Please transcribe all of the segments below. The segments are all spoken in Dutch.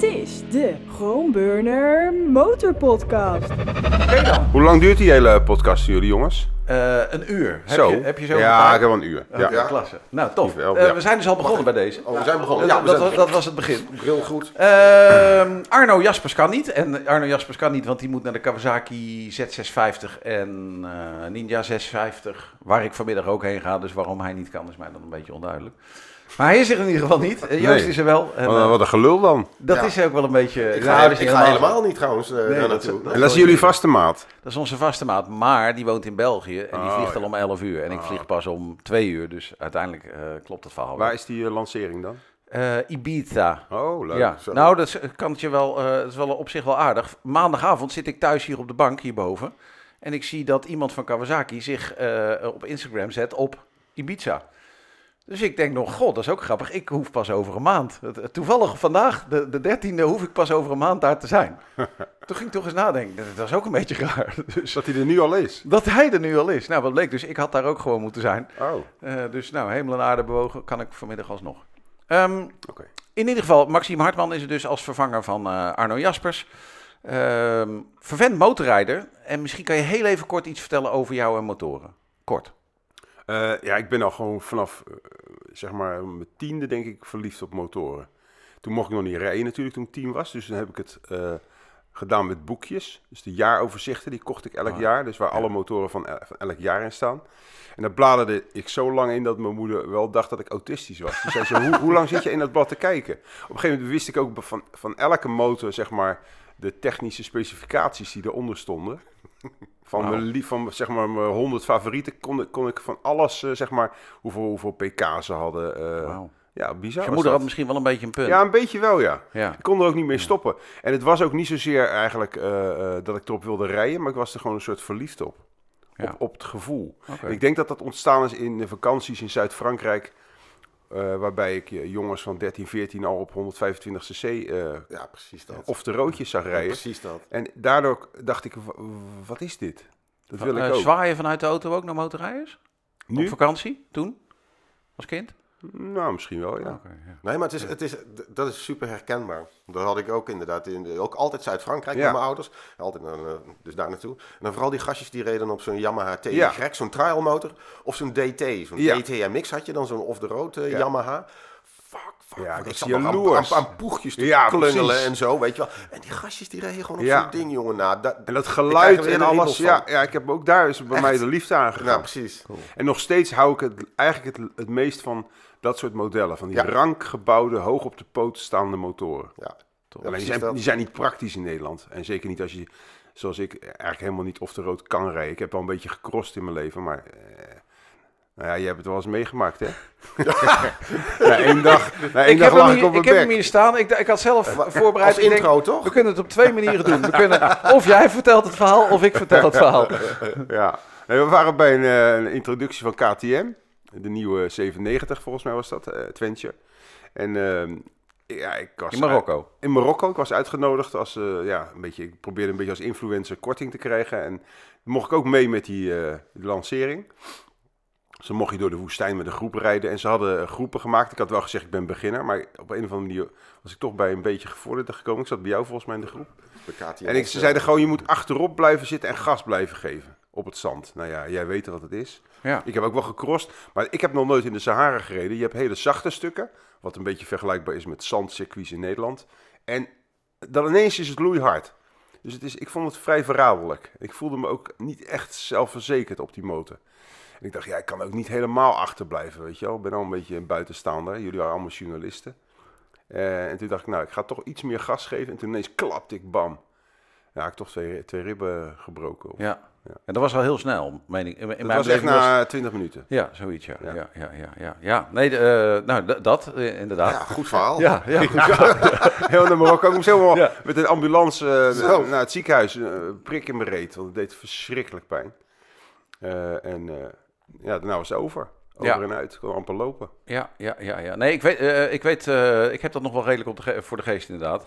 Dit is de Groenburner Motorpodcast. Oké dan. Hoe lang duurt die hele podcast voor jullie jongens? Eh, een uur. Heb zo. Je, heb je zo ja, ik heb wel een uur. Ja. klasse. Nou, tof. Wel, Eh, ja. we zijn dus al begonnen bij deze. Oh, we zijn begonnen. Dat, Ja, we dat, zijn was- dat was het begin. Bril goed. Ehm, Arno Jaspers kan niet. En Arno Jaspers kan niet, want die moet naar de Kawasaki Z650 en eh, Ninja 650. Waar ik vanmiddag ook heen ga. Dus waarom hij niet kan, is mij dan een beetje onduidelijk. Maar hij is er in ieder geval niet. Eh, Joost Nee. is er wel. En, Wat, eh, wat een gelul dan. dat Ja. is ook wel een beetje... Ik ga, ik ga helemaal niet trouwens eh, daar dat- naartoe. dat- En dat is jullie vaste maat. Dat is onze vaste maat, maar die woont in België en die Oh, vliegt al ja. om 11 uur. En ik Oh. vlieg pas om 2 uur, dus uiteindelijk eh, klopt het verhaal. wel. Waar is die lancering dan? Eh, Ibiza. Oh, leuk. Ja, nou, dat is- kan het je wel, eh, dat is wel op zich wel aardig. Maandagavond zit ik thuis hier op de bank hierboven. En ik zie dat iemand van Kawasaki zich eh, op Instagram zet op Ibiza. Dus ik denk nog, god, dat is ook grappig. Ik hoef pas over een maand. Toevallig vandaag, de, de 13e, hoef ik pas over een maand daar te zijn. Toen ging ik toch eens nadenken. Dat, is ook een beetje raar. Dus, Dat hij er nu al is. dat hij er nu al is. Nou, wat bleek dus. Ik had daar ook gewoon moeten zijn. Oh, Eh, dus nou, hemel en aarde bewogen kan ik vanmiddag alsnog. Oké. in ieder geval, Maxime Hartman is er dus als vervanger van eh, Arno Jaspers. Ehm vervent motorrijder. En misschien kan je heel even kort iets vertellen over jou en motoren. Kort. Eh, ja, ik ben al gewoon vanaf, eh, zeg maar, mijn tiende denk ik verliefd op motoren. Toen mocht ik nog niet rijden natuurlijk toen ik tien was. Dus dan heb ik het eh, gedaan met boekjes. Dus de jaaroverzichten, die kocht ik elk Ah, jaar. Dus waar alle motoren van, el- van elk jaar in staan. En daar bladerde ik zo lang in dat mijn moeder wel dacht dat ik autistisch was. Die zei zo, hoe, hoe lang zit je in dat blad te kijken? Op een gegeven moment wist ik ook van, van elke motor, zeg maar, de technische specificaties die eronder stonden. Van, mijn, van zeg maar, mijn 100 favorieten kon, ik- kon ik van alles, eh, zeg maar, hoeveel, hoeveel pk ze hadden. eh. Ja, bizar. je moeder had misschien wel een beetje een punt. Ja, een beetje wel, ja. Ja. Ik kon er ook niet mee stoppen. En het was ook niet zozeer eigenlijk eh, dat ik erop wilde rijden, maar ik was er gewoon een soort verliefd op. Ja. Op, op het gevoel. Ik denk dat dat ontstaan is in de vakanties in Zuid-Frankrijk. Eh, waarbij ik eh, jongens van 13, 14 al op 125 cc eh Ja, precies dat. of de roodjes zag Ja, rijden. precies dat. En daardoor dacht ik, wa- wat is dit? Dat wil ik ook. zwaaien vanuit de auto ook naar motorrijders? Op Nu? vakantie? Toen? Als kind? Nou, misschien wel, ja. Ja. Nee, maar het is, het is, dat is super herkenbaar. Dat had ik ook inderdaad. In, ook altijd Zuid-Frankrijk Ja. met mijn ouders. Altijd naar, eh, dus daar naartoe. En dan vooral die gastjes die reden op zo'n Yamaha TY, Ja. zo'n trial motor. Of zo'n DT. Zo'n Ja. DTMX had je dan, zo'n off-the-road eh, Ja. Yamaha. Fuck, fuck. Ja, fuck. ik zat aan, aan, aan poegjes te Ja, klungelen precies. en zo, weet je wel. En die gastjes die reden gewoon op Ja. zo'n ding, jongen. Nou, dat, En dat geluid en een alles. Ja, ja, ik heb ook daar is bij Echt? mij de liefde aangegaan. nou, precies. En nog steeds hou ik het, eigenlijk het, het meest van dat soort modellen. Van die Ja. rank gebouwde, hoog op de poot staande motoren. Ja. Alleen die zijn, die zijn niet praktisch in Nederland. En zeker niet als je, zoals ik, eigenlijk helemaal niet off the road kan rijden. Ik heb al een beetje gecrossed in mijn leven, maar... eh, nou ja, je hebt het wel eens meegemaakt, hè? na één dag, na één Ik dag heb, hem lag ik hier, op ik mijn heb hem hier staan. Ik, ik had zelf voorbereid. Als ik denk, intro, toch? We kunnen het op twee manieren doen. We kunnen, of jij vertelt het verhaal, of ik vertel het verhaal. Ja, nee, we waren bij een, eh, een introductie van KTM. De nieuwe 97 volgens mij was dat, eh Adventure. En ehm, ja, ik was In Marokko. in Marokko. Ik was uitgenodigd als, eh, ja, een beetje, ik probeerde een beetje als influencer korting te krijgen. En mocht ik ook mee met die, eh, lancering. Dan mocht je door de woestijn met een groep rijden. En ze hadden groepen gemaakt. Ik had wel gezegd, ik ben beginner. Maar op een of andere manier was ik toch bij een beetje gevorderd gekomen. Ik zat bij jou volgens mij in de groep. En ik, ze zeiden gewoon, je moet achterop blijven zitten en gas blijven geven op het zand. Nou ja, jij weet wat het is. Ja. Ik heb ook wel gecrossed, maar ik heb nog nooit in de Sahara gereden. Je hebt hele zachte stukken, wat een beetje vergelijkbaar is met zandcircuits in Nederland. En dan ineens is het loeihard. Dus het is, ik vond het vrij verraderlijk. Ik voelde me ook niet echt zelfverzekerd op die motor. En ik dacht, ja, ik kan ook niet helemaal achterblijven, weet je wel. Ik ben al een beetje een buitenstaander. Jullie waren allemaal journalisten. Eh, en toen dacht ik, nou, ik ga toch iets meer gas geven. En toen ineens klapte ik, bam. Ja, ik heb toch twee, twee ribben gebroken. Ja. Ja. En dat was al heel snel, meen ik. In, dat mijn was echt was- na 20 minuten. Ja, zoiets, ja. Ja, Ja. ja, ja, ja. Nee, eh, nou, dat, eh, inderdaad. Ja, goed verhaal. Ja, ja. Heel naar Marokko. Ik moest helemaal met een ambulance Zo. naar het ziekenhuis. prik in mijn reet, want het deed verschrikkelijk pijn. En ja, daarna was het over. Over Ja. en uit. Kon amper lopen. Ja, ja, ja, ja. Nee, ik weet, ik, weet ik heb dat nog wel redelijk op de voor de geest inderdaad.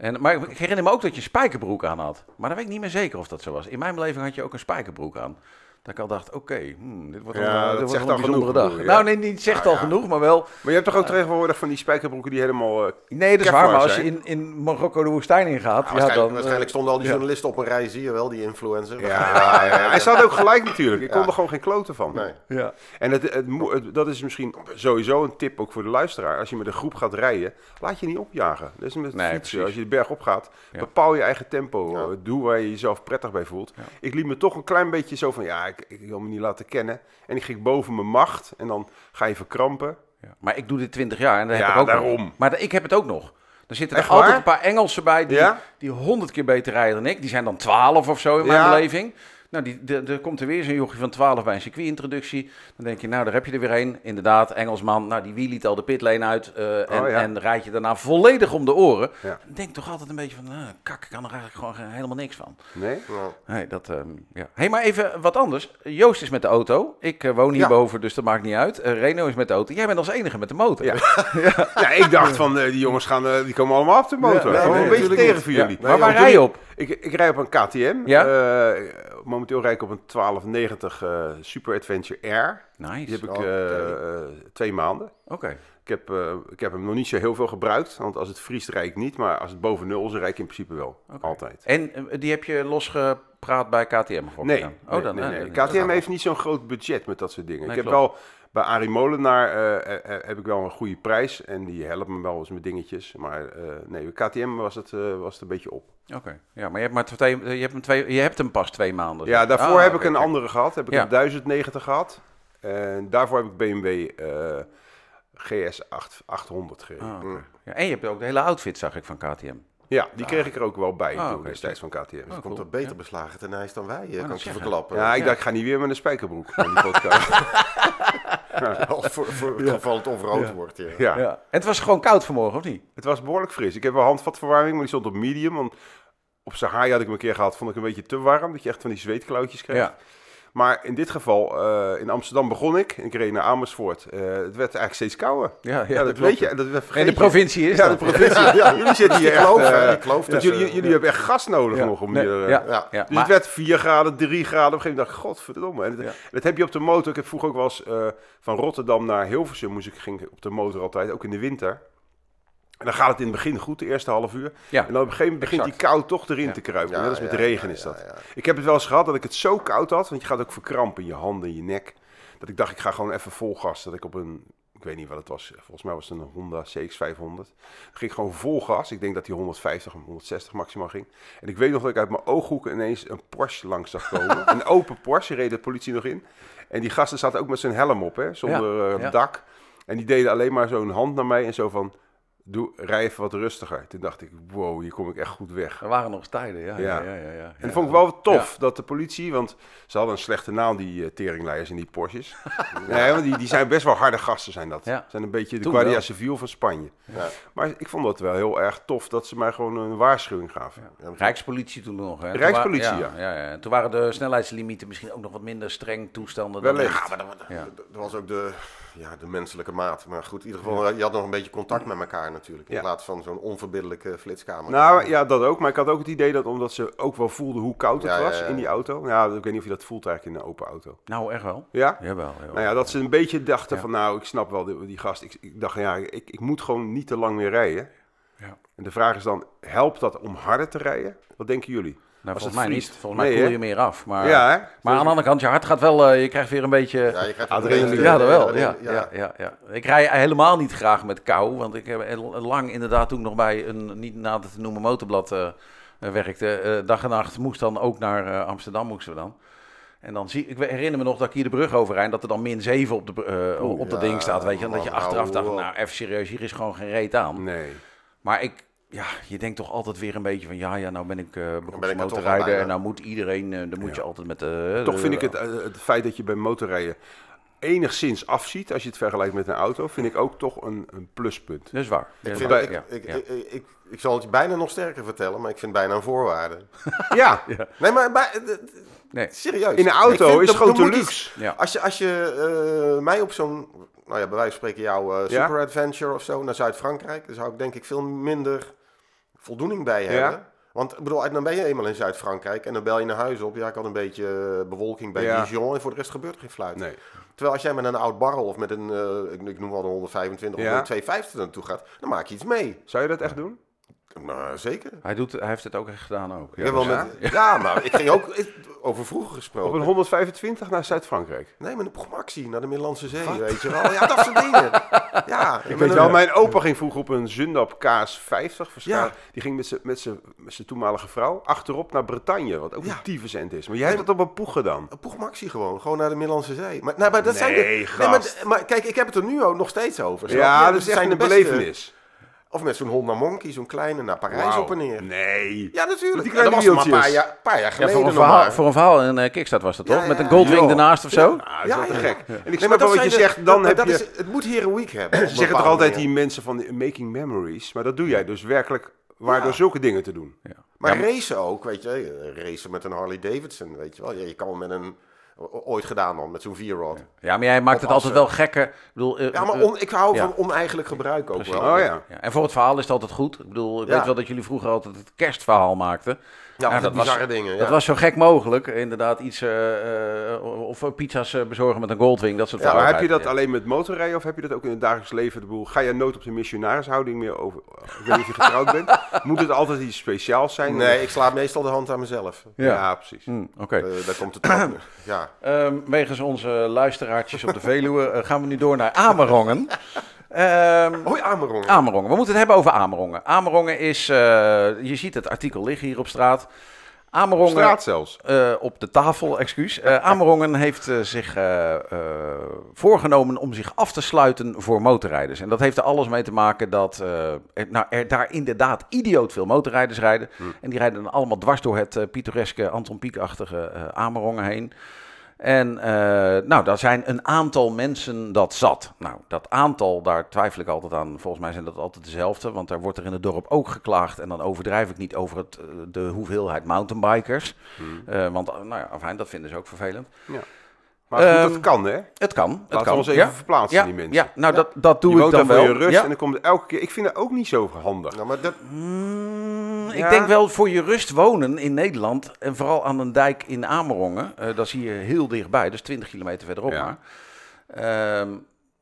En, maar ik herinner me ook dat je spijkerbroek aan had. Maar dan weet ik niet meer zeker of dat zo was. In mijn beleving had je ook een spijkerbroek aan. Dat ik al dacht, oké, hmm, dit wordt Ja, een, eh, dit wordt bijzondere genoeg, dag. bedoel Nou, nee, niet zegt Nou, al ja. genoeg, maar wel... Maar je hebt toch ook tegenwoordig van die spijkerbroeken die helemaal... eh, Nee, dat is waar, maar als je in, in Marokko de woestijn ingaat, ja, waarschijnlijk, dan... eh, waarschijnlijk stonden al die ja. journalisten op een rij, zie je wel, die influencer. ja, ja, ja. Hij zat ook gelijk natuurlijk. Ik kon Ja. er gewoon geen kloten van. Nee. ja. En het, het, mo- het- dat is misschien sowieso een tip ook voor de luisteraar. Als je met een groep gaat rijden, laat je niet opjagen. Dat is met Nee, fietsen. precies. Als je de berg op gaat, bepaal je eigen tempo. Ja. Eh, Doe waar je jezelf prettig bij voelt. Ik liet me toch een klein beetje zo van, ja, ik, ik wil me niet laten kennen. En ik ging boven mijn macht en dan ga je verkrampen. Ja. Maar ik doe dit 20 jaar en dat heb ik ook nog. daarom. Maar ik heb het ook nog. Er zitten er Echt altijd waar? een paar Engelsen bij die, die 100 keer beter rijden dan ik. Die zijn dan 12 of zo in mijn beleving. Nou, die, de, er komt er weer zo'n jochie van 12 bij een circuitintroductie. Dan denk je, nou, daar heb je er weer een. Inderdaad, Engelsman. Nou, die wheeliet al de pitlane uit. eh, en, Oh, ja. en rijdt je daarna volledig om de oren. Ja. Denk ik toch altijd een beetje van, nou, kak, ik kan er eigenlijk gewoon helemaal niks van. Nee? Nou, Nee, dat, ehm, ja. hey, maar even wat anders. Joost is met de auto. Ik eh, woon Ja. hierboven, dus dat maakt niet uit. Eh, Reno is met de auto. Jij bent als enige met de motor. Ja. ja, ik dacht van, eh, die jongens gaan, eh, die komen allemaal op de motor. Nee, een beetje tegen niet. voor Ja. jullie. Maar waar rij je op? Ik, ik rij op een KTM. Ja? Momenteel rijd ik op een 1290 eh, Super Adventure Air. Nice. Die heb ik Oh, eh, eh, twee maanden. Oké. Ik heb, eh, ik heb hem nog niet zo heel veel gebruikt. Want als het vriest rijd ik niet. Maar als het boven nul is, rijd ik in principe wel. Altijd. En die heb je losgepraat bij KTM of Nee, gedaan? nee, Oh, dan, nee, KTM heeft niet zo'n groot budget met dat soort dingen. Nee, ik heb klopt. wel bij Arie Molenaar eh, eh, eh, heb ik wel een goede prijs. En die helpt me wel eens met dingetjes. Maar eh, nee, bij KTM was het, eh, was het een beetje op. Oké. Ja, maar je hebt, maar twee, je, hebt hem twee, je hebt hem pas twee maanden. Ja, daarvoor Ah, heb ik een andere gehad. Heb ik Ja. een 1090 gehad. En daarvoor heb ik BMW eh, GS 8, 800 gereden. Ah. Mm. ja, en je hebt ook de hele outfit, zag ik, van KTM. Ja, die kreeg ik er ook wel bij Ah, toen oké, destijds van KTM. Oh, komt cool. er beter Ja. beslagen ten ijs dan wij, eh, dat kan ik je verklappen. Ja, ik Ja. dacht, ik ga niet weer met een spijkerbroek naar die podcast. Als voor, voor het geval het onverrood wordt. Ja. ja. Ja. En het was gewoon koud vanmorgen, of niet? het was behoorlijk fris. Ik heb wel handvatverwarming, maar die stond op medium. Want op Sahara had ik hem een keer gehad, vond ik een beetje te warm. Dat je echt van die zweetklauwtjes kreeg. Ja. Maar in dit geval, eh, in Amsterdam begon ik. Ik reed naar Amersfoort. Eh, het werd eigenlijk steeds kouder. Ja, ja, Ja, dat weet je. Dat In vergeet de provincie is Ja, dat. de provincie. Ja, jullie zitten hier echt... kloof, eh, kloof tussen- jullie, jullie hebben echt gas nodig Ja. nog om Nee, hier... eh, ja. Ja. Ja, Dus maar, het werd 4 graden, 3 graden. Op een gegeven moment dacht ik, godverdomme. En dat, Ja. dat heb je op de motor. Ik heb vroeger ook wel eens eh, van Rotterdam naar Hilversum moest ik, ging op de motor altijd, ook in de winter. En dan gaat het in het begin goed, de eerste half uur. ja. En dan op een gegeven moment begint Exact. die kou toch erin Ja. te kruipen. Ja, Net als met ja, regen ja, is dat. ja. Ik heb het wel eens gehad dat ik het zo koud had, want je gaat ook verkrampen in je handen, in je nek. Dat ik dacht, ik ga gewoon even vol gas. Dat ik op een, ik weet niet wat het was, volgens mij was het een Honda CX-500. Dan ging ik gewoon vol gas. Ik denk dat die 150 of 160 maximaal ging. En ik weet nog dat ik uit mijn ooghoeken ineens een Porsche langs zag komen. een open Porsche, reed de politie nog in. En die gasten zaten ook met zijn helm op, hè, zonder eh, ja. dak. En die deden alleen maar zo'n hand naar mij en zo van, doe, rij even wat rustiger. Toen dacht ik, wow, hier kom ik echt goed weg. Er waren nog eens tijden, ja. ja. Ja. ja, ja, En dat vond ik wel tof, dat de politie, want ze hadden een slechte naam, die uh, teringleiders in die Porsches. nee, want die, die zijn best wel harde gasten, zijn dat. Ja. zijn een beetje de Toen Guardia wel. Civil van Spanje. Ja. Maar ik vond dat wel heel erg tof, dat ze mij gewoon een waarschuwing gaven. Ja. Rijkspolitie toen nog. Hè. Rijkspolitie, ja. ja, ja. Toen waren de snelheidslimieten misschien ook nog wat minder streng toestanden. Dan Wellicht. Ja, maar dat was ook de, ja, de menselijke maat. Maar goed, in ieder geval, je had nog een beetje contact met elkaar natuurlijk. In Ja. plaats van zo'n onverbiddelijke flitskamer. Nou ja, dat ook. Maar ik had ook het idee dat omdat ze ook wel voelden hoe koud het Ja, ja, was ja. in die auto. Ja, ik weet niet of je dat voelt eigenlijk in een open auto. Nou, echt wel. Ja? Jawel. jawel. Nou ja, dat ze een beetje dachten Ja. van nou, ik snap wel die, die gast. Ik, ik dacht, ja, ik, ik moet gewoon niet te lang meer rijden. Ja. En de vraag is dan, helpt dat om harder te rijden? Wat denken jullie? Nou, volgens mij niet. Volgens mij Nee, koel je meer af. Maar, ja, hè? maar aan de andere kant, je hart gaat wel... eh, je krijgt weer een beetje... Ja, je krijgt Adrenaline. Ja, dat wel. Ja, Ja, ja, ja. Ik rij helemaal niet graag met kou. Want ik heb lang inderdaad toen ik nog bij een niet nader te noemen motorblad eh, eh, werkte. eh, dag en nacht moest dan ook naar eh, Amsterdam moesten we dan. En dan zie ik herinner me nog dat ik hier de brug overrijd. Dat er dan min 7 op de, eh, op dat ding staat. Weet je, en dat je achteraf dacht, nou even serieus, hier is gewoon geen reet aan. Nee. Maar ik, ja, je denkt toch altijd weer een beetje van, ja, ja, nou ben ik uh, er al beroepsmotorrijder. bijna. En nou moet iedereen, eh, dan moet je altijd met de... Toch de- vind ik het, het feit dat je bij motorrijden enigszins afziet, als je het vergelijkt met een auto, vind ik ook toch een, een pluspunt. Dat is waar. Ik, vind, ik, Ja, ik, ja. ik, ik, ik, ik zal het je bijna nog sterker vertellen, maar ik vind bijna een voorwaarde. Ja, Nee, maar bij, Nee. serieus. in een Ik auto is dat- gewoon te luxe. Als je, als je eh, mij op zo'n, nou ja, bij wijze van spreken jouw Ja? super adventure of zo naar Zuid-Frankrijk, dan zou ik denk ik veel minder voldoening bij Ja? hebben. Want ik bedoel, dan ben je eenmaal in Zuid-Frankrijk en dan bel je naar huis op. Ja, ik had een beetje eh, bewolking bij Ja. Dijon en voor de rest gebeurt er geen fluit. Nee. Terwijl als jij met een oud barrel of met een, eh, ik, ik noem wel een 125 Ja. of een 250 naartoe gaat, dan maak je iets mee. Zou je dat echt doen? Nou, zeker. Hij, doet, hij heeft het ook echt gedaan ook. Wel ja? met, ja, maar ik ging ook ik- over vroeger Op gesproken. een 125 naar Zuid-Frankrijk. Nee, met een Promaxi naar de Middellandse Zee, weet je wel. Ja, dat soort dingen. Ja, Ik weet wel, mijn opa ging vroeger op een Zundap Kaas 50. Verstaan. Ja. Die ging met zijn- met zijn met zijn toenmalige vrouw achterop naar Bretagne. Wat ook Ja. een tyfusend is. Maar jij hebt dat op een poeg gedaan. Een Poegmaxi gewoon, gewoon naar de Middellandse Zee. Maar, nou, maar dat zijn Nee, de, maar, gast. maar kijk, ik heb het er nu ook nog steeds over. Ja, dat is echt zijn een belevenis. Of met zo'n Honda Monkey, zo'n kleine, naar Parijs op en neer. Nee. Ja, natuurlijk. Die Ja, dat was maar een paar jaar, paar jaar Ja, geleden voor, een verhaal, voor een verhaal in eh Kickstart was dat toch? Ja, Met een ja, Goldwing ja. ernaast of zo? Ja, ja. gek. En ik Nee, snap maar wel wat je de- zegt. Dan dat- heb dat je... is, het moet heroïek hebben. Ze zeggen toch altijd manier. die mensen van de making memories. Maar dat doe jij dus werkelijk waardoor Ja. zulke dingen te doen. Ja. Maar Ja, racen ook, weet je. Racen met een Harley Davidson, weet je wel. Ja, je kan met een... Ooit gedaan dan, met zo'n V-rod. Ja, maar jij maakt het altijd wel gekker. Ik bedoel, eh, Ja, maar eh, on- ik hou ja. van oneigenlijk gebruik ook Precies. wel. Oh ja. ja. En voor het verhaal is het altijd goed. Ik bedoel, ik weet wel dat jullie vroeger altijd het kerstverhaal maakten. Ja, Ja, dat dat was- bizarre dingen. Dat was zo gek mogelijk. Inderdaad, iets eh, eh, of pizza's eh, bezorgen met een Goldwing, dat soort Ja, maar heb je dat alleen met motorrijden of heb je dat ook in het dagelijks leven? De boel, ga je nooit op de missionarishouding meer over? Ik weet niet of je getrouwd bent. Moet het altijd iets speciaals zijn? Nee, ik sla meestal de hand aan mezelf. Ja, Ja. precies. Hm, Oké. Daar komt het op. Ja. Ehm, wegens onze luisteraartjes op de Veluwe gaan we nu door naar Amerongen. Hoi, Amerongen. Amerongen. We moeten het hebben over Amerongen. Amerongen is, eh, je ziet het artikel liggen hier op straat. Op Amerongen, straat zelfs. eh, op de tafel, excuus. Eh Amerongen heeft zich voorgenomen om zich af te sluiten voor motorrijders. En dat heeft er alles mee te maken dat er, nou, er daar inderdaad idioot veel motorrijders rijden. En die rijden dan allemaal dwars door het pittoreske Anton Pieck-achtige Amerongen heen. En eh, nou, daar zijn een aantal mensen dat zat. Nou, dat aantal, daar twijfel ik altijd aan. Volgens mij zijn dat altijd dezelfde. Want daar wordt er in het dorp ook geklaagd. En dan overdrijf ik niet over het, eh, de hoeveelheid mountainbikers. Eh, want nou ja, afijn, dat vinden ze ook vervelend. Maar goed, Ehm, dat kan hè. Het kan. Het Laten kan. we ons even ja? verplaatsen, ja, die mensen. Ja, nou, Dat, dat doe je ik dan wel. je rust Ja. en dan komt het elke keer... Ik vind dat ook niet zo handig. Nou, maar dat, Mm, Ja. Ik denk wel voor je rust wonen in Nederland. En vooral aan een dijk in Amerongen. eh dat zie je heel dichtbij, dus 20 kilometer verderop Ja. maar. Ehm,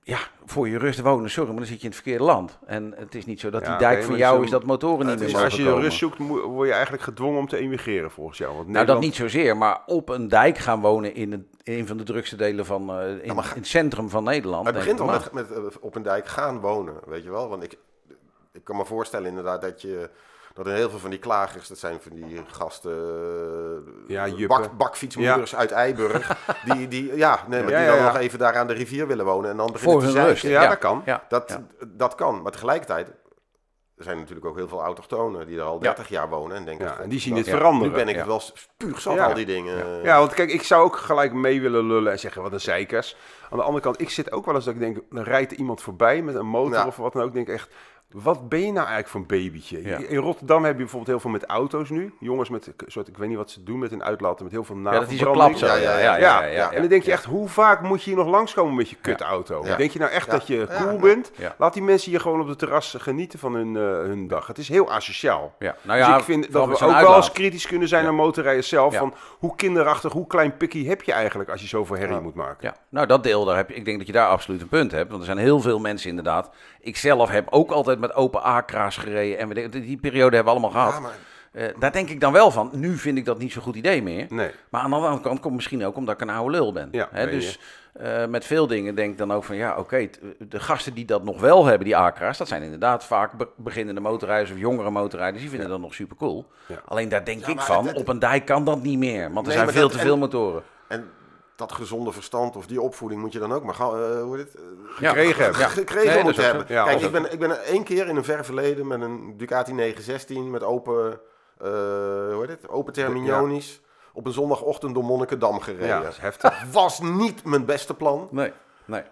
ja, voor je rust wonen, sorry, maar dan zit je in het verkeerde land. En het is niet zo dat Ja, die dijk van maar jou zo- is dat motoren niet meer mogen als je komen. rust zoekt, word je eigenlijk gedwongen om te emigreren volgens jou. Want Nou, dat Nederland- niet zozeer, maar op een dijk gaan wonen in, in een van de drukste delen van, eh, in, maar ga- in het centrum van Nederland. het begint al met, met eh, op een dijk gaan wonen, weet je wel. Want ik, ik kan me voorstellen inderdaad dat je... Dat er heel veel van die klagers, dat zijn van die gasten, eh, Ja, bak, bakfietsmoeders uit Eiburg, die, die, ja, nee, maar Ja, die ja, dan ja. nog even daar aan de rivier willen wonen en dan beginnen Voor te rust. Ja, dat kan. Ja, Dat, ja. dat kan, maar tegelijkertijd er zijn natuurlijk ook heel veel autochtonen die er al 30 jaar wonen en denken... Ja, "God, en die zien dat- het Ja. veranderen. Nu ben ik Ja. het wel spuug zat, Ja. al die dingen. Ja, want kijk, ik zou ook gelijk mee willen lullen en zeggen, wat een zeikers. Aan de andere kant, ik zit ook wel eens dat ik denk, dan rijdt er iemand voorbij met een motor Ja. of wat dan ook. Ik denk echt, wat ben je nou eigenlijk voor een babytje? Ja. In Rotterdam heb je bijvoorbeeld heel veel met auto's nu. Jongens met, een soort, ik weet niet wat ze doen, met een uitlaten met heel veel Ja, dat zo navelbranding. klapt zo. Ja, Ja, ja, ja, en dan denk je echt, hoe vaak moet je hier nog langskomen met je kutauto? Denk je nou echt dat je cool bent? Laat die mensen hier gewoon op de terras genieten van hun, eh, hun dag. Het is heel asociaal. Ja, nou dus ja, ik vind dat we ook wel eens kritisch kunnen zijn Ja. naar motorrijders zelf. Van hoe kinderachtig, hoe klein pikkie heb je eigenlijk als je zoveel herrie moet maken? Ja, nou dat deel, daar heb je, ik denk dat je daar absoluut een punt hebt. Want er zijn heel veel mensen inderdaad. Ik zelf heb ook altijd met open A-kraas gereden. En we- die, die periode hebben we allemaal gehad. Ja, maar Eh, daar denk ik dan wel van. Nu vind ik dat niet zo'n goed idee meer. Nee. Maar aan de andere kant komt misschien ook omdat ik een oude lul ben. Ja, Hè, dus eh, met veel dingen denk ik dan ook van ja, oké, de gasten die dat nog wel hebben, die A-kraas, dat zijn inderdaad vaak be- beginnende motorrijders of jongere motorrijders. Die vinden dat nog super cool. Ja. Alleen daar denk ik van, het- op een dijk kan dat niet meer. Want er zijn veel dat- te en- veel motoren. En dat gezonde verstand of die opvoeding moet je dan ook maar eh, hoe het? Eh. Gekregen hebben. Ja. gekregen Nee, moeten hebben. Ja, Kijk, ik ben, ik ben één keer in een ver verleden met een Ducati 916 met open, eh hoe heet het? Open terminioni's op een zondagochtend door Monnikendam gereden. Ja, dat is heftig. Was niet mijn beste plan. Nee, nee.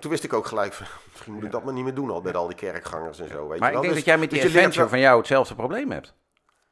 Toen wist ik ook gelijk, van, misschien moet ik dat maar niet meer doen al met al die kerkgangers en zo. Weet Maar je ik wel. denk Dus- dat jij met die dus Adventure van jou hetzelfde probleem hebt.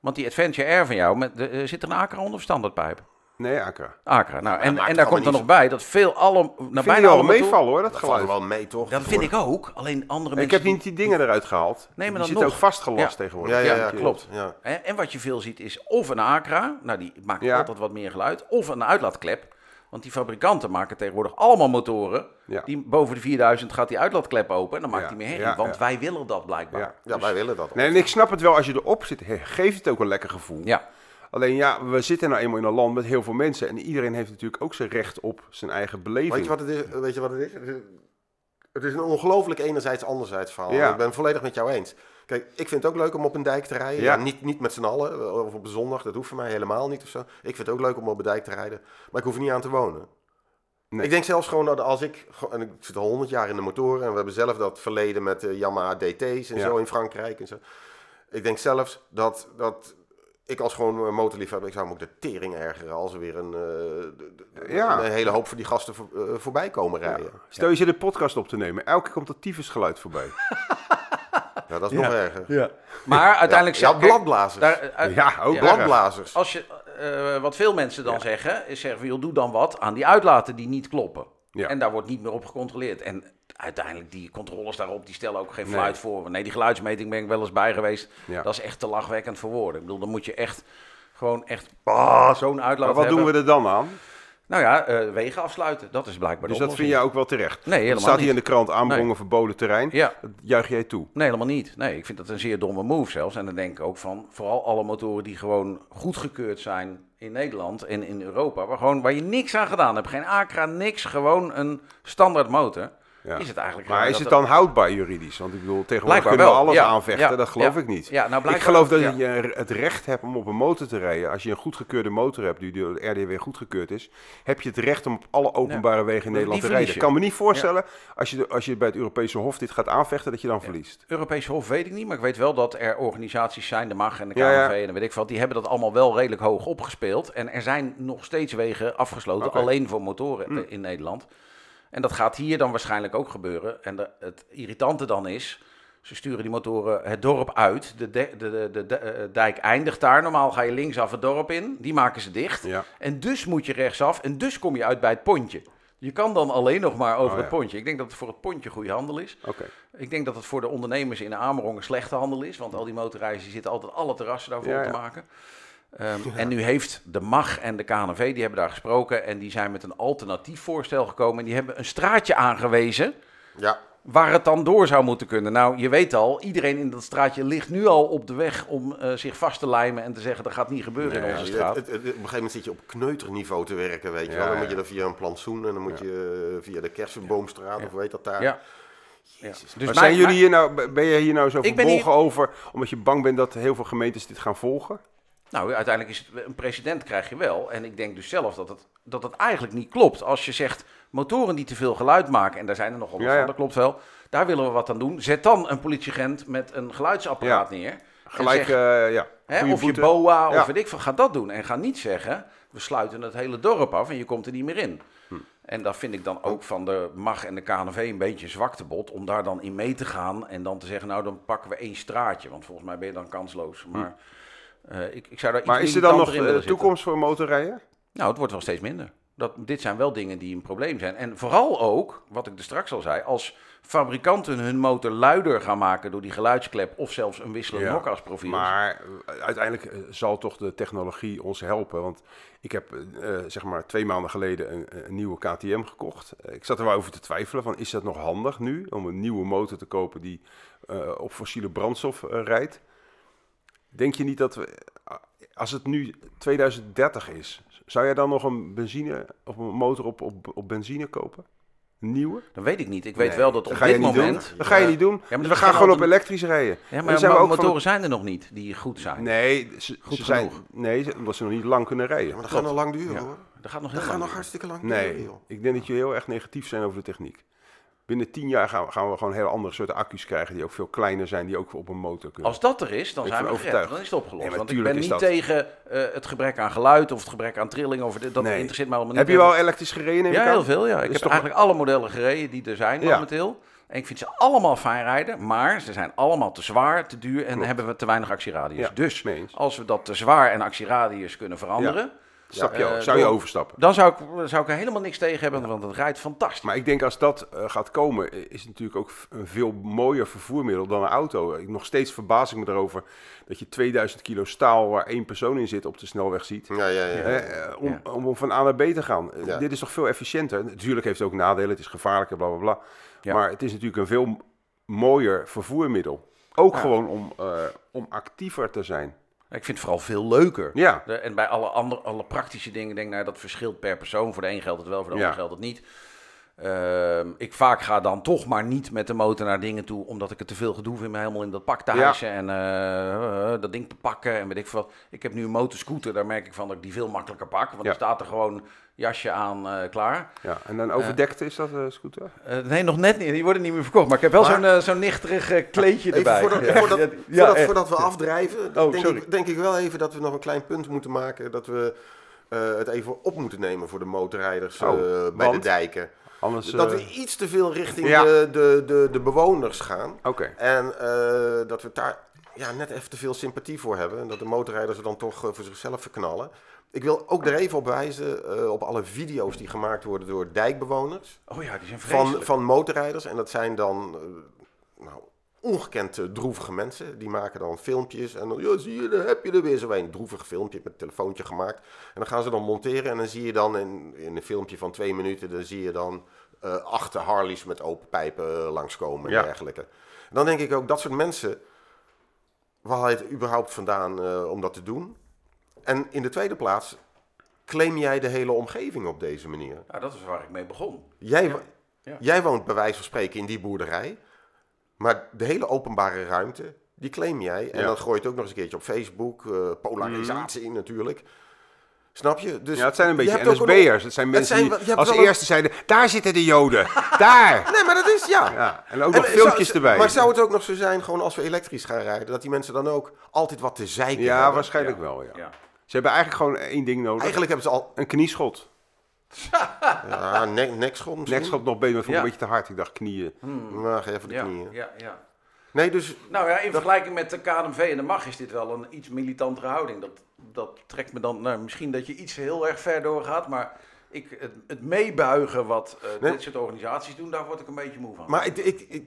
Want die Adventure R van jou, met, de, zit er een aker onder of standaardpijp? Nee, Acra. Acra. Nou, en, en daar komt er allemaal nog bij dat veel alle, nou, Vind bijna je wel alle motoren- meevallen hoor, dat Dat valt geluid. wel mee, toch? Dat vind ik ook. Alleen andere Ik heb niet die dingen eruit gehaald. Nee, maar die dan zitten nog. ook vastgelast Ja. tegenwoordig. Ja, ja, Ja, ja, klopt. En wat je veel ziet is of een Acra, nou die maakt Ja. altijd wat meer geluid, of een uitlaatklep. Want die fabrikanten maken tegenwoordig allemaal motoren. Ja. Die boven de 4000 gaat die uitlaatklep open en dan maakt Ja. hij meer herrie. Ja, want ja. wij willen dat blijkbaar. Ja. ja, wij willen dat. Nee, en ik snap het wel, als je erop zit, he- geeft het ook een lekker gevoel. Ja. Alleen ja, we zitten nou eenmaal in een land met heel veel mensen. En iedereen heeft natuurlijk ook zijn recht op zijn eigen beleving. Weet je wat het is? Weet je wat het is? Het is- een ongelooflijk enerzijds anderzijds verhaal. Ja. Ik ben het volledig met jou eens. Kijk, ik vind het ook leuk om op een dijk te rijden. Ja. Ja. niet, niet met z'n allen, eh, of op een zondag. Dat hoeft voor mij helemaal niet of zo. Ik vind het ook leuk om op een dijk te rijden. Maar ik hoef er niet aan te wonen. Nee. Ik denk zelfs gewoon dat als ik... En ik zit al honderd jaar in de motoren. En we hebben zelf dat verleden met de Yamaha DT's en Ja. zo in Frankrijk en zo. Ik denk zelfs dat... dat ik als gewoon eh, motorliefhebber, ik zou me ook de tering ergeren als er weer een, eh, Ja. een hele hoop voor die gasten voor- eh, voorbij komen Ja. rijden. Stel je zit een podcast op te nemen. Elke keer komt dat tyfusgeluid voorbij. Ja, dat is nog erger. Ja. Maar uiteindelijk... Ja, zeg- bladblazers. daar, Ja, ook Ja. Bladblazers. Als je, eh, wat veel mensen dan zeggen, is zeggen, van, joh, doe dan wat aan die uitlaten die niet kloppen. Ja. En daar wordt niet meer op gecontroleerd. En uiteindelijk, die controles daarop, die stellen ook geen Nee. fluit voor. Nee, die geluidsmeting ben ik wel eens bij geweest. Ja. Dat is echt te lachwekkend voor woorden. Ik bedoel, dan moet je echt gewoon echt ah, zo'n uitlaat Maar wat hebben. doen we er dan aan? Nou ja, eh, wegen afsluiten. Dat is blijkbaar Dus dat vind jij ook wel terecht. Nee, helemaal staat hier niet. in de krant aanbrongen Nee. verboden terrein. Ja, Dat juich jij toe. nee, helemaal niet. Nee, ik vind dat een zeer domme move zelfs. En dan denk ik ook van, vooral alle motoren die gewoon goedgekeurd zijn in Nederland en in Europa, waar, gewoon, waar je niks aan gedaan hebt. Geen Acra, niks, gewoon een standaard motor. Ja. Is het eigenlijk Maar is het dan houdbaar juridisch? Want ik bedoel, tegenwoordig kunnen we wel, alles ja. aanvechten. Ja, Dat geloof ik niet. Ja, nou, ik geloof dat je het recht hebt om op een motor te rijden. Als je een goedgekeurde motor hebt, die door de RDW goedgekeurd is, heb je het recht om op alle openbare wegen in Nederland te rijden. Ik kan me niet voorstellen, als, je, als je bij het Europese Hof dit gaat aanvechten, dat je dan verliest. Europese Hof weet ik niet, maar ik weet wel dat er organisaties zijn, de MAG en de KNV en weet ik wat, die hebben dat allemaal wel redelijk hoog opgespeeld. En er zijn nog steeds wegen afgesloten. Hm. alleen voor motoren eh, in Nederland. En dat gaat hier dan waarschijnlijk ook gebeuren. En de, het irritante dan is, ze sturen die motoren het dorp uit. De, de, de, de, de, de, eh, dijk eindigt daar. Normaal ga je linksaf het dorp in. Die maken ze dicht. Ja. En dus moet je rechtsaf. En dus kom je uit bij het pontje. Je kan dan alleen nog maar over Oh, het ja. pontje. Ik denk dat het voor het pontje goede handel is. Oké. Ik denk dat het voor de ondernemers in Amerongen een slechte handel is. Want al die motorreizigers die zitten altijd alle terrassen daarvoor Ja, te ja. Ehm, En nu heeft de MAG en de KNV, die hebben daar gesproken. En die zijn met een alternatief voorstel gekomen. En die hebben een straatje aangewezen Ja, waar het dan door zou moeten kunnen. Nou, je weet al, iedereen in dat straatje ligt nu al op de weg om eh, zich vast te lijmen en te zeggen dat gaat niet gebeuren Nee, in onze straat. het- het- op een gegeven moment zit je op kneuterniveau te werken, weet je Ja, wel. Dan ja. moet je er via een plantsoen en dan moet je eh, via de Kersenboomstraat, Ja. of weet dat daar. ja. Jezus. Dus maar mijn- zijn jullie hier nou, ben je hier nou zo Ik ben verbolgen over, omdat je bang bent dat heel veel gemeentes dit gaan volgen? Nou, uiteindelijk is het een president krijg je wel. En ik denk dus zelf dat het, dat het eigenlijk niet klopt. Als je zegt motoren die te veel geluid maken, en daar zijn er nogal wat Ja, ja. van, dat klopt wel. Daar willen we wat aan doen. Zet dan een politieagent met een geluidsapparaat neer. Gelijk, zeg, eh, ja. hè, of je. BOA, of weet ik veel, ga dat doen. En ga niet zeggen, we sluiten het hele dorp af en je komt er niet meer in. Hm. En dat vind ik dan ook van de MAG en de KNV een beetje een zwaktebod. Om daar dan in mee te gaan en dan te zeggen, nou dan pakken we één straatje. Want volgens mij ben je dan kansloos. Maar eh, ik, ik zou daar. Maar is er dan nog in eh, toekomst voor motorrijden? Nou, het wordt wel steeds minder. Dat, dit zijn wel dingen die een probleem zijn. En vooral ook, wat ik er straks al zei, als fabrikanten hun motor luider gaan maken door die geluidsklep of zelfs een wisselend Ja, nokasprofiel. Maar eh, uiteindelijk zal toch de technologie ons helpen. Want ik heb zeg maar twee maanden geleden een, een nieuwe KTM gekocht. Ik zat er wel over te twijfelen van is dat nog handig nu om een nieuwe motor te kopen die op fossiele brandstof rijdt. Denk je niet dat we, als het nu 2030 is, zou jij dan nog een benzine of een motor op, op, op benzine kopen? Een nieuwe? Dat weet ik niet. Ik weet Nee, wel dat op ga je dit niet moment... doen. Dat ga je Ja. niet doen. maar Dus we gaan gewoon op elektrisch rijden. Ja, maar zijn ook van motoren zijn er nog niet die goed zijn. Nee, ze, Goed ze zijn, genoeg. nee, ze- omdat ze nog niet lang kunnen rijden. Ja, maar dat gaat nog lang duren Ja. hoor. Dat gaat nog heel Dat gaat lang nog hartstikke lang duren, Nee, ik denk dat je heel erg negatief zijn over de techniek. Binnen tien jaar gaan we, gaan we gewoon heel andere soorten accu's krijgen die ook veel kleiner zijn, die ook op een motor kunnen. Als dat er is, dan Ik zijn we overtuigd. Dan is het opgelost. Nee, Want ik ben niet dat. tegen eh, het gebrek aan geluid of het gebrek aan trilling. Of dit, dat Nee. interesseert mij allemaal Heb niet. je wel elektrisch gereden? Ja, heel veel. Ja. Ik heb toch- eigenlijk alle modellen gereden die er zijn Ja. momenteel. En ik vind ze allemaal fijn rijden, maar ze zijn allemaal te zwaar, te duur en Klopt. hebben we te weinig actieradius. Ja, dus als we dat te zwaar en actieradius kunnen veranderen, Stap je, Eh, zou je overstappen. Dan zou ik, zou ik er helemaal niks tegen hebben, want het rijdt fantastisch. Maar ik denk als dat eh, gaat komen, is het natuurlijk ook een veel mooier vervoermiddel dan een auto. Ik, nog steeds verbaas ik me erover dat je 2000 kilo staal waar één persoon in zit op de snelweg ziet. Ja, ja, ja. Eh, om, om, om van A naar B te gaan. Ja. Dit is toch veel efficiënter. Natuurlijk heeft het ook nadelen, het is gevaarlijker, bla bla bla. Ja. Maar het is natuurlijk een veel mooier vervoermiddel. Ook Ja. gewoon om, om actiever te zijn. Ik vind het vooral veel leuker. Ja, en bij alle, andere, alle praktische dingen denk ik, nou, dat verschilt per persoon. Voor de een geldt het wel, voor de Ja. ander geldt het niet. Ehm, ik vaak ga dan toch maar niet met de motor naar dingen toe, omdat ik het te veel gedoe vind me helemaal in dat pak te Ja. en eh, eh, dat ding te pakken en weet ik veel wat. Ik heb nu een motorscooter, daar merk ik van dat ik die veel makkelijker pak, want Ja. er staat er gewoon jasje aan eh, klaar. ja. en dan overdekte is dat, eh, scooter? Eh, nee, nog net niet, die worden niet meer verkocht, maar ik heb wel Maar- zo'n zo'n nichterig kleedje Even erbij. voordat, Ja. voordat, Ja, voordat, voordat we afdrijven, Oh, denk, ik, denk ik wel even dat we nog een klein punt moeten maken. Dat we eh, het even op moeten nemen voor de motorrijders Oh, eh, bij want? de dijken. Anders... dat eh, we iets te veel richting ja. de, de, de, de bewoners gaan. Oké. En eh, dat we daar ja, net even te veel sympathie voor hebben. En dat de motorrijders er dan toch eh, voor zichzelf verknallen. Ik wil ook er even op wijzen eh, op alle video's die gemaakt worden door dijkbewoners. Oh ja, die zijn Van, vreselijk. van motorrijders. En dat zijn dan eh, nou, ongekend eh, droevige mensen. Die maken dan filmpjes. En dan, ja, zie je, daar heb je er weer zo een. Droevig filmpje met een telefoontje gemaakt. En dan gaan ze dan monteren. En dan zie je dan in, in een filmpje van twee minuten. Dan zie je dan eh achter Harleys met open pijpen eh, langskomen en Ja. dergelijke. En dan denk ik ook, dat soort mensen. Waar haal je het überhaupt vandaan eh, om dat te doen? En in de tweede plaats. Claim jij de hele omgeving op deze manier? Nou, dat is waar ik mee begon. Jij, Ja. Ja. jij woont bij wijze van spreken in die boerderij. Maar de hele openbare ruimte, die claim jij. En Ja. dan gooi je het ook nog eens een keertje op Facebook. eh, polarisatie natuurlijk. Snap je? Dus Ja, het zijn een je beetje NSB'ers. Het zijn het mensen zijn die als een- eerste zeiden, daar zitten de joden. Daar! Nee, maar dat is ja. Ja, en ook En nog zou- filmpjes erbij. Maar zou het ook nog zo zijn, gewoon als we elektrisch gaan rijden, dat die mensen dan ook altijd wat te zeiken Ja, hebben? waarschijnlijk Ja. wel, ja. Ja. Ze hebben eigenlijk gewoon één ding nodig. Eigenlijk hebben ze al Een knieschot. ja, ne nekschot misschien. Nekschot nog beter, maar Ja. een beetje te hard. Ik dacht knieën. Maar ga even de Ja, knieën. ja, ja. Nee, dus Nou ja, in vergelijking met de KNV en de MAG is dit wel een iets militantere houding. Dat, dat trekt me dan, nou, misschien dat je iets heel erg ver doorgaat, maar ik, het, het meebuigen wat eh, Nee. dit soort organisaties doen, daar word ik een beetje moe van. Maar ik, ik, ik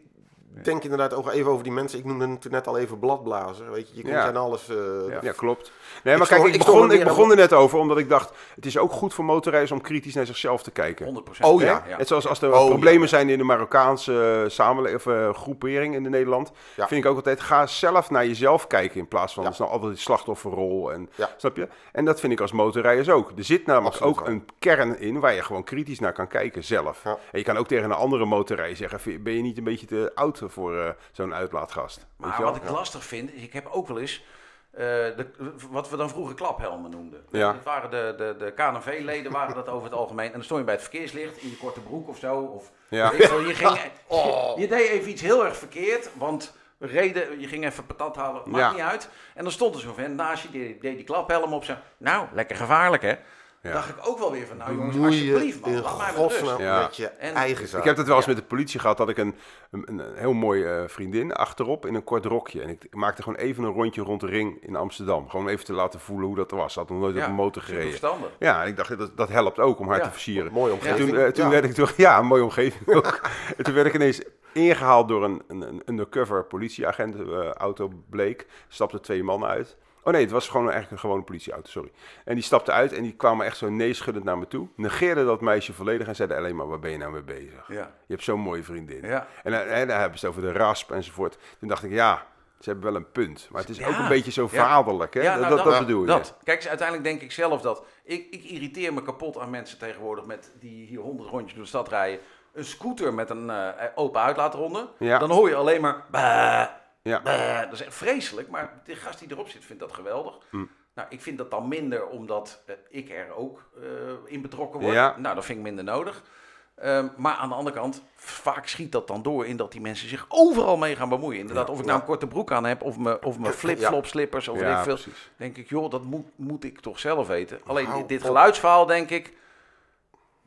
denk inderdaad ook even over die mensen. Ik noemde het net al even bladblazer. Weet je, je kunt Ja. aan alles. eh, Ja. Ja, klopt. Nee, maar Ik kijk, ik begon, ik begon er net over, omdat ik dacht, het is ook goed voor motorrijders om kritisch naar zichzelf te kijken. 100%. Oh ja. Net zoals als er Oh, problemen ja. zijn in de Marokkaanse uh, samenleving of eh, groepering in de Nederland, Ja. vind ik ook altijd, ga zelf naar jezelf kijken in plaats van, Ja. dat is nou altijd die slachtofferrol en, Ja. snap je? En dat vind ik als motorrijders ook. Er zit namelijk Absoluut ook een kern in waar je gewoon kritisch naar kan kijken zelf. Ja. En je kan ook tegen een andere motorrijder zeggen, ben je niet een beetje te oud voor eh, zo'n uitlaatgast? Maar wat ik lastig vind, is ik heb ook wel eens eh, de, wat we dan vroeger klaphelmen noemden. Ja. Dat waren de, de, de KNV-leden waren dat over het algemeen. En dan stond je bij het verkeerslicht in je korte broek of zo. Of, Ja. je, ging, Oh. je deed even iets heel erg verkeerd, want we reden, je ging even patat halen, maakt Ja. niet uit. En dan stond er zo'n vent naast je, die deed die klaphelm op. Zei, nou, lekker gevaarlijk hè. Ja. dacht ik ook wel weer van, nou jongens, alsjeblieft man, laat mij met rust. Ja. met je En- eigen zaak. Ik heb dat wel eens Ja. met de politie gehad, dat ik een, een, een heel mooi eh, vriendin achterop in een kort rokje. En ik maakte gewoon even een rondje rond de ring in Amsterdam. Gewoon even te laten voelen hoe dat was. Ze had nog nooit op een motor gereden. verstandig. Ja, en ik dacht, dat, dat helpt ook om haar Ja. te versieren. Mooie En omgeving. toen, eh, toen Ja. werd ik door, ja, een mooie omgeving ook. en toen werd ik ineens ingehaald door een, een, een undercover politieagent. eh, auto bleek, stapten twee mannen uit. Oh nee, het was gewoon eigenlijk een gewone politieauto, sorry. En die stapte uit en die kwamen echt zo neeschuddend naar me toe. Negeerden dat meisje volledig en zeiden alleen maar, waar ben je nou mee bezig? Ja. Je hebt zo'n mooie vriendin. Ja. En, eh, en daar hebben ze het over de rasp enzovoort. Toen dacht ik, ja, ze hebben wel een punt. Maar het is Ja. ook een beetje zo vaderlijk, hè? Nou, dat, dat- dat bedoel je. Dat. Kijk, eens, uiteindelijk denk ik zelf dat... Ik, ik irriteer me kapot aan mensen tegenwoordig met die hier 100 rondjes door de stad rijden. Een scooter met een eh, open uitlaatronde. Ja. Dan hoor je alleen maar... "Bah, Ja. bah." Dat is echt vreselijk, maar de gast die erop zit vindt dat geweldig. Hm. Nou, ik vind dat dan minder omdat eh, ik er ook eh, in betrokken word. Ja. Nou, dat vind ik minder nodig. Ehm, maar aan de andere kant, vaak schiet dat dan door in dat die mensen zich overal mee gaan bemoeien. Inderdaad, of ik nou een korte broek aan heb, of mijn, of mijn flip-flop slippers, of Ja, ik veel. precies. Denk ik, joh, dat moet, moet ik toch zelf weten. Alleen Hou dit, dit geluidsverhaal, denk ik,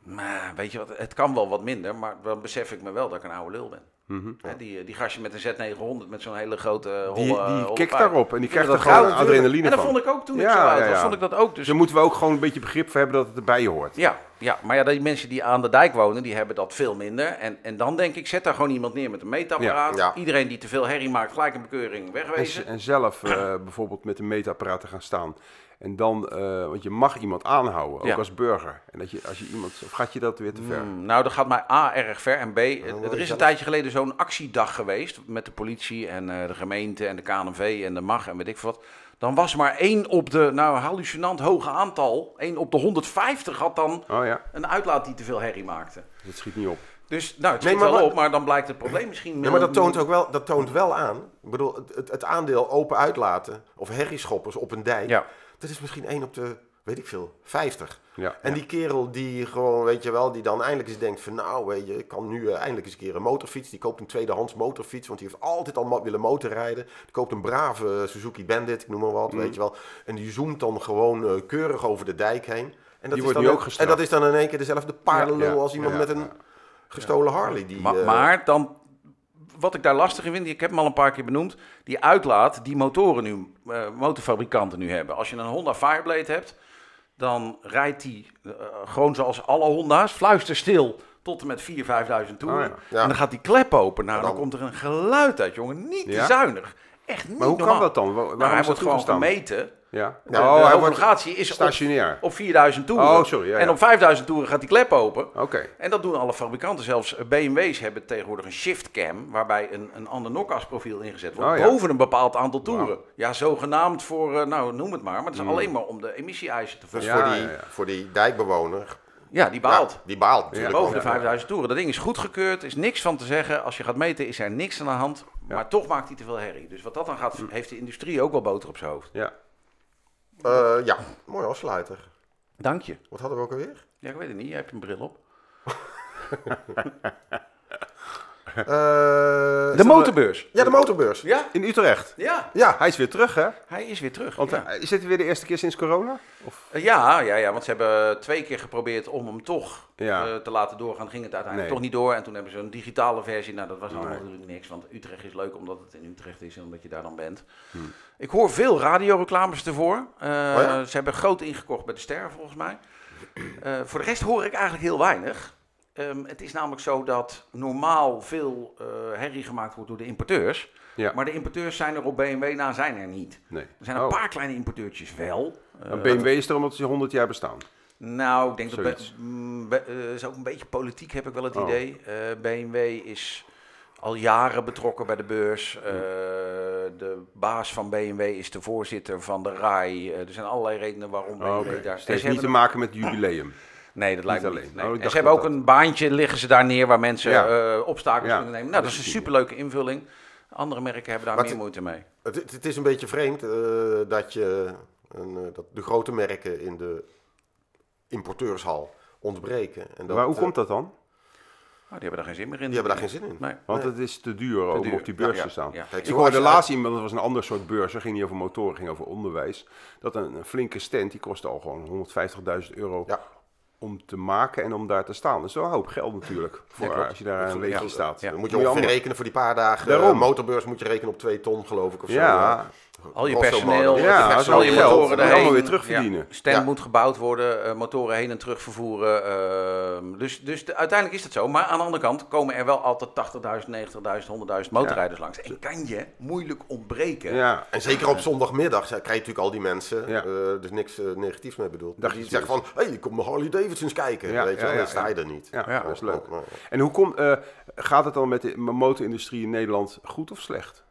Maar weet je wat, het kan wel wat minder, maar dan besef ik me wel dat ik een oude lul ben. Mhm. Die, die gastje met een Z900 met zo'n hele grote holle, Die, die holle kikt pijp. daarop en die krijgt er gewoon adrenaline En dat van. vond ik ook toen ik zo oud ja, was, vond ik dat ook. Dus daar moeten we ook gewoon een beetje begrip voor hebben dat het erbij hoort. Ja, ja, maar ja, die mensen die aan de dijk wonen, die hebben dat veel minder. En, en dan denk ik, zet daar gewoon iemand neer met een meetapparaat. Iedereen die te veel herrie maakt, gelijk een bekeuring En, wegwezen. en zelf eh, bijvoorbeeld met een meetapparaat te gaan staan. En dan, eh, want je mag iemand aanhouden, ook Ja. als burger. En dat je, als je iemand, of gaat je dat weer te ver? Hmm, nou, dat gaat mij A erg ver. En B, wil er je is een tijdje geleden zo'n actiedag geweest met de politie en eh, de gemeente en de KNV en de MAG en weet ik veel wat. Dan was maar één op de, nou, hallucinant hoge aantal. één op de 150 had dan Oh ja, een uitlaat die te veel herrie maakte. dat schiet niet op. Dus, nou, het Nee, schiet maar wel op, maar dan blijkt het probleem misschien... Ja, maar dat toont ook wel, dat toont wel aan. Ik bedoel, het, het, het aandeel open uitlaten of herrieschoppers op een dijk. Ja. Dat is misschien één op de, weet ik veel, 50. Ja, En ja. die kerel die gewoon, weet je wel, die dan eindelijk eens denkt van nou, weet je, ik kan nu eh, eindelijk eens een keer een motorfiets. Die koopt een tweedehands motorfiets, want die heeft altijd al willen motorrijden. Die koopt een brave Suzuki Bandit, ik noem maar Mm. wat, weet je wel. En die zoomt dan gewoon eh, keurig over de dijk heen. En dat, is wordt dan ook. En dat is dan in één keer dezelfde paardenlul Ja, als iemand met een gestolen Harley. Die, Maar, eh, maar dan, wat ik daar lastig in vind, ik heb hem al een paar keer benoemd, die uitlaat die motoren nu, eh, motorfabrikanten nu hebben. Als je een Honda Fireblade hebt, dan rijdt die eh, gewoon zoals alle Honda's, fluisterstil tot en met 4.000, 5.000 toeren. Oh ja. Ja. En dan gaat die klep open. Nou, dan, dan- komt er een geluid uit, jongen. Niet te zuinig. Echt niet Maar hoe normaal. kan dat dan? Waar- waarom Nou, hij wordt gewoon toegestaan? gemeten. Ja. De, Oh, de homologatie is op, Stationair. op 4000 toeren. Oh, sorry, ja, En ja. op 5000 toeren gaat die klep open. Oké. En dat doen alle fabrikanten. Zelfs BMW's hebben tegenwoordig een shift cam, waarbij een, een ander NOCAS profiel ingezet wordt. Oh, ja. Boven een bepaald aantal toeren. Ja, zogenaamd voor, eh, nou noem het maar. Maar het is Mm. alleen maar om de emissie-eisen te Dus verhogen. Ja, voor, die, ja, ja. voor die dijkbewoner, Ja, die baalt. Ja, die baalt natuurlijk. Boven de 5000 toeren. Dat ding is goedgekeurd, is niks van te zeggen. Als je gaat meten is er niks aan de hand. Ja. Maar toch maakt hij te veel herrie. Dus wat dat dan gaat, heeft de industrie ook wel boter op zijn hoofd. Ja. Eh, ja, mooi afsluiter. Dank je. Wat hadden we ook alweer? Ja, ik weet het niet. Jij hebt een bril op. Eh, De motorbeurs. Ja, de motorbeurs. Ja? In Utrecht. Ja, Ja, Hij is weer terug, hè? hij is weer terug. Want ja. eh, is dit weer de eerste keer sinds corona? Of? Eh, Ja, ja, ja, want ze hebben twee keer geprobeerd om hem toch Ja. eh, te laten doorgaan. Ging het uiteindelijk Nee. toch niet door. En toen hebben ze een digitale versie. Nou, dat was allemaal Nee. natuurlijk niks. Want Utrecht is leuk omdat het in Utrecht is en omdat je daar dan bent. Hmm. Ik hoor veel radioreclames ervoor. Eh, Oh ja? Ze hebben groot ingekocht bij de Ster, volgens mij. Eh, voor de rest hoor ik eigenlijk heel weinig. Ehm, het is namelijk zo dat normaal veel eh, herrie gemaakt wordt door de importeurs. Ja. Maar de importeurs zijn er op BMW na, zijn er niet. Nee. Er zijn een Oh. paar kleine importeurtjes wel. Eh, BMW is er omdat ze 100 jaar bestaan. nou, ik denk dat Zoiets. Mm, Be- eh, is ook een beetje politiek, heb ik wel het Oh. idee. BMW is al jaren betrokken bij de beurs. De baas van BMW is de voorzitter van de RAI. Er zijn allerlei redenen waarom Oh, BMW oké. daar... Het heeft niet te maken met het jubileum. Nee, dat lijkt me alleen. niet. Nee. Oh, en ze hebben ook dat een baantje, liggen ze daar neer waar mensen Ja. eh, obstakels Ja. kunnen nemen. Nou, dat is een superleuke invulling. Andere merken hebben daar Maar meer het- moeite mee. het, het- het is een beetje vreemd eh, dat, je, een, eh, dat de grote merken in de importeurshal ontbreken. En dat, maar hoe komt dat dan? Nou, die hebben daar geen zin meer in. Die hebben daar geen zin in. Nee. Want Nee. het is te duur om op die beurs Ja, te staan. ja. Kijk, Ik hoorde laatst iemand, dat was een ander soort beurs, dat ging niet over motoren, ging over onderwijs. Dat een, een flinke stand, die kostte al gewoon 150.000 euro Ja. Om te maken en om daar te staan. Dat is wel een hoop geld natuurlijk, voor, Ja, klopt. als je daar een weekje Ja. staat. Ja. Dan moet je allemaal- rekenen voor die paar dagen. Daarom. eh, motorbeurs moet je rekenen op twee ton, geloof ik. Of Ja, zo. Al je personeel, modo. Ja, al dat is je geld. motoren Dat erheen. allemaal weer terugverdienen. Ja, stand Ja. moet gebouwd worden, eh, motoren heen en terug vervoeren. ehm, dus dus de- uiteindelijk is dat zo. Maar aan de andere kant komen er wel altijd 80.000, 90.000, 100.000 motorrijders langs. En kan je moeilijk ontbreken. ja. En zeker op zondagmiddag krijg je natuurlijk al die mensen, Ja. eh, dus niks eh, negatiefs mee bedoeld. Dacht die je zeggen van, hé, hey, ik kom naar Harley Davidsons kijken. Ja, weet je ja, wel, ja, dan sta je ja. er niet. Ja, Ja. dat is leuk. En hoe komt, eh, gaat het dan met de motorindustrie in Nederland goed of slecht?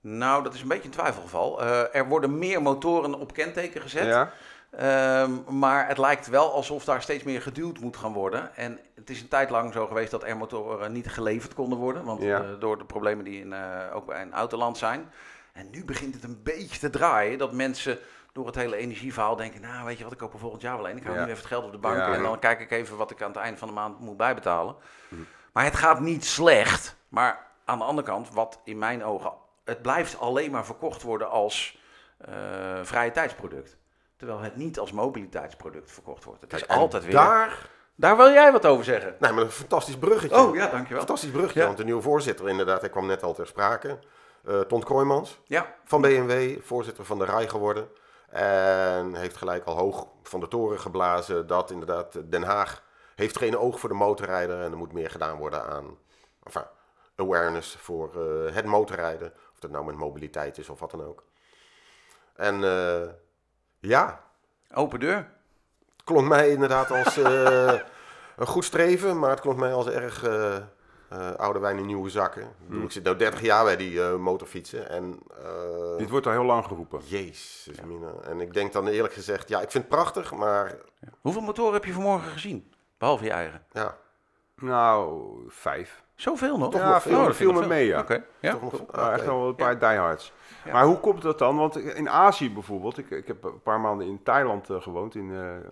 Nou, dat is een beetje een twijfelgeval. Eh, er worden meer motoren op kenteken gezet. Ja? Ehm, maar het lijkt wel alsof daar steeds meer geduwd moet gaan worden. En het is een tijd lang zo geweest dat er motoren niet geleverd konden worden. Want Ja. eh, door de problemen die in, eh, ook bij een autoland zijn. En nu begint het een beetje te draaien. Dat mensen door het hele energieverhaal denken... nou, weet je wat, ik koop er volgend jaar wel een. Ik hou Ja. nu even het geld op de bank. Ja. En dan kijk ik even wat ik aan het eind van de maand moet bijbetalen. Maar het gaat niet slecht. Maar aan de andere kant, wat in mijn ogen... het blijft alleen maar verkocht worden als eh, vrije tijdsproduct. Terwijl het niet als mobiliteitsproduct verkocht wordt. Het is Kijk, altijd weer Daar Daar wil jij wat over zeggen. Nee, maar een fantastisch bruggetje. Oh ja, dankjewel. Fantastisch bruggetje, Ja. want de nieuwe voorzitter inderdaad, hij kwam net al ter sprake. Eh Ton Kroijmans Ja, van BMW, voorzitter van de RAI geworden. En heeft gelijk al hoog van de toren geblazen dat inderdaad Den Haag heeft geen oog voor de motorrijder. En er moet meer gedaan worden aan enfin, awareness voor eh, het motorrijden. Of dat nou met mobiliteit is of wat dan ook. En eh, ja, open deur. het klonk mij inderdaad als eh, een goed streven, maar het klonk mij als erg eh, oude wijn in nieuwe zakken. Ik, bedoel, ik zit nu 30 jaar bij die motorfietsen en... Dit wordt al heel lang geroepen. Jezus, mina. En ik denk dan eerlijk gezegd, ja, ik vind het prachtig, maar Hoeveel motoren heb je vanmorgen gezien? Behalve je eigen. ja, Nou, vijf. Zoveel nog? Ja, nog veel, dat viel me nog mee, ja. Oké, ja. toch nog... Nou, echt wel een paar diehards. Ja. Maar hoe komt dat dan? Want in Azië bijvoorbeeld, ik, ik heb een paar maanden in Thailand eh, gewoond, in, eh, eh,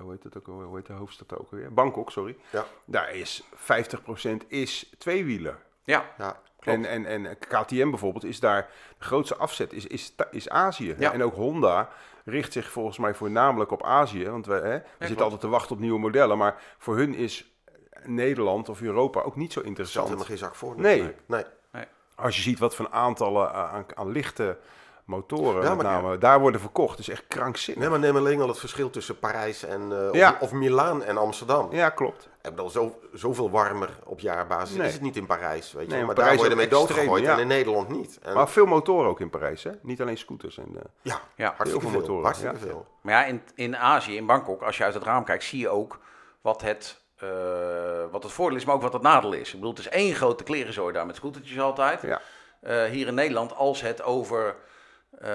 hoe heet het ook, alweer? hoe heet de hoofdstad ook alweer? Bangkok, sorry. Ja. Daar is 50% is tweewieler. Ja, Ja, En, en, en KTM bijvoorbeeld is daar, de grootste afzet is, is, is Azië. Ja. En ook Honda richt zich volgens mij voornamelijk op Azië. Want we, hè, we zitten klopt. altijd te wachten op nieuwe modellen. Maar voor hun is Nederland of Europa ook niet zo er interessant. helemaal geen zak voor. Nee. nee. Als je ziet wat voor aantallen aan, aan, aan lichte motoren Ja, met daar worden verkocht. Dus echt krankzinnig. Nee, maar neem alleen al het verschil tussen Parijs en, eh, Ja. of, of Milaan en Amsterdam. Ja, klopt. Ik bedoel, zo, zoveel warmer op jaarbasis Nee. is het niet in Parijs, weet je. Nee, maar Parijs daar word je is mee doodgegooid ja. en in Nederland niet. En, Maar veel motoren ook in Parijs, hè? Niet alleen scooters. En, eh, ja, ja. Hartstikke veel veel. motoren, Hartstikke ja. veel. Maar ja, in, in Azië, in Bangkok, als je uit het raam kijkt, zie je ook wat het, eh, wat het voordeel is, maar ook wat het nadeel is. Ik bedoel, het is één grote klerenzooi daar met scootertjes altijd. Ja. Eh, hier in Nederland, als het over eh,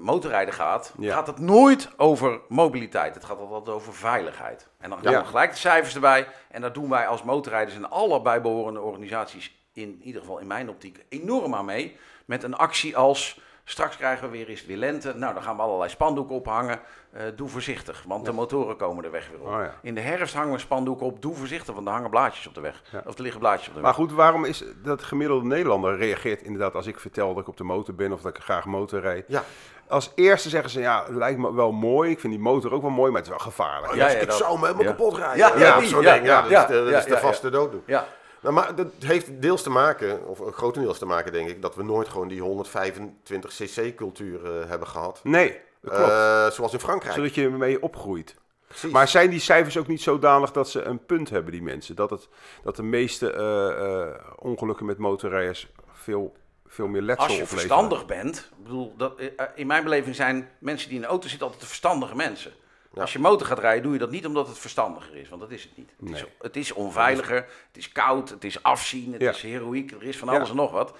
motorrijden gaat, Ja. gaat het nooit over mobiliteit. Het gaat altijd over veiligheid. En dan komen Ja. gelijk de cijfers erbij. En daar doen wij als motorrijders en alle bijbehorende organisaties, in ieder geval in mijn optiek, enorm aan mee. Met een actie als, straks krijgen we weer eens weer lente. Nou, dan gaan we allerlei spandoeken ophangen. Eh, doe voorzichtig, want de motoren komen de weg weer op. Oh ja. In de herfst hangen we spandoeken op. Doe voorzichtig, want er hangen blaadjes op de weg. Ja. Of er liggen blaadjes op de weg. Maar goed, waarom is dat gemiddelde Nederlander reageert inderdaad als ik vertel dat ik op de motor ben of dat ik graag motor rijd. Ja. Als eerste zeggen ze, ja, het lijkt me wel mooi. Ik vind die motor ook wel mooi, maar het is wel gevaarlijk. Ja, Dus ja, ik dat- zou hem helemaal ja. kapot rijden. Ja, ja, ja, ding. Ja, dat ja, is de, ja, is ja, vaste dooddoen. Ja, Nou, maar dat heeft deels te maken, of grotendeels te maken denk ik, dat we nooit gewoon die 125 cc cultuur eh, hebben gehad. Nee, dat klopt. Eh, zoals in Frankrijk. Zodat je ermee opgroeit. Precies. Maar zijn die cijfers ook niet zodanig dat ze een punt hebben, die mensen? Dat, het, dat de meeste eh, eh, ongelukken met motorrijders veel, veel meer letsel als je opleveren? verstandig bent, ik bedoel, dat, in mijn beleving zijn mensen die in de auto zitten altijd de verstandige mensen. Ja. Als je motor gaat rijden, doe je dat niet omdat het verstandiger is, want dat is het niet. Het, is, Nee. het is onveiliger, het is koud, het is afzien, het Ja. is heroïek, er is van Ja. alles en nog wat.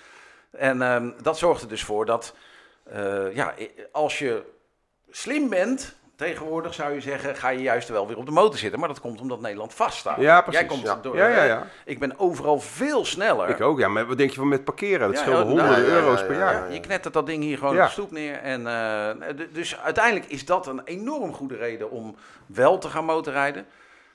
En ehm, dat zorgt er dus voor dat, eh, ja, als je slim bent, tegenwoordig zou je zeggen, ga je juist wel weer op de motor zitten. Maar dat komt omdat Nederland vaststaat. Ja, precies. Jij komt Ja. door. Ja, ja, ja. Ik ben overal veel sneller. Ik ook, ja. Maar wat denk je van met parkeren? Dat scheelde honderden ja, euro's per ja, jaar. ja. Ja, je knettert dat ding hier gewoon op de stoep neer. En, eh, dus uiteindelijk is dat een enorm goede reden om wel te gaan motorrijden.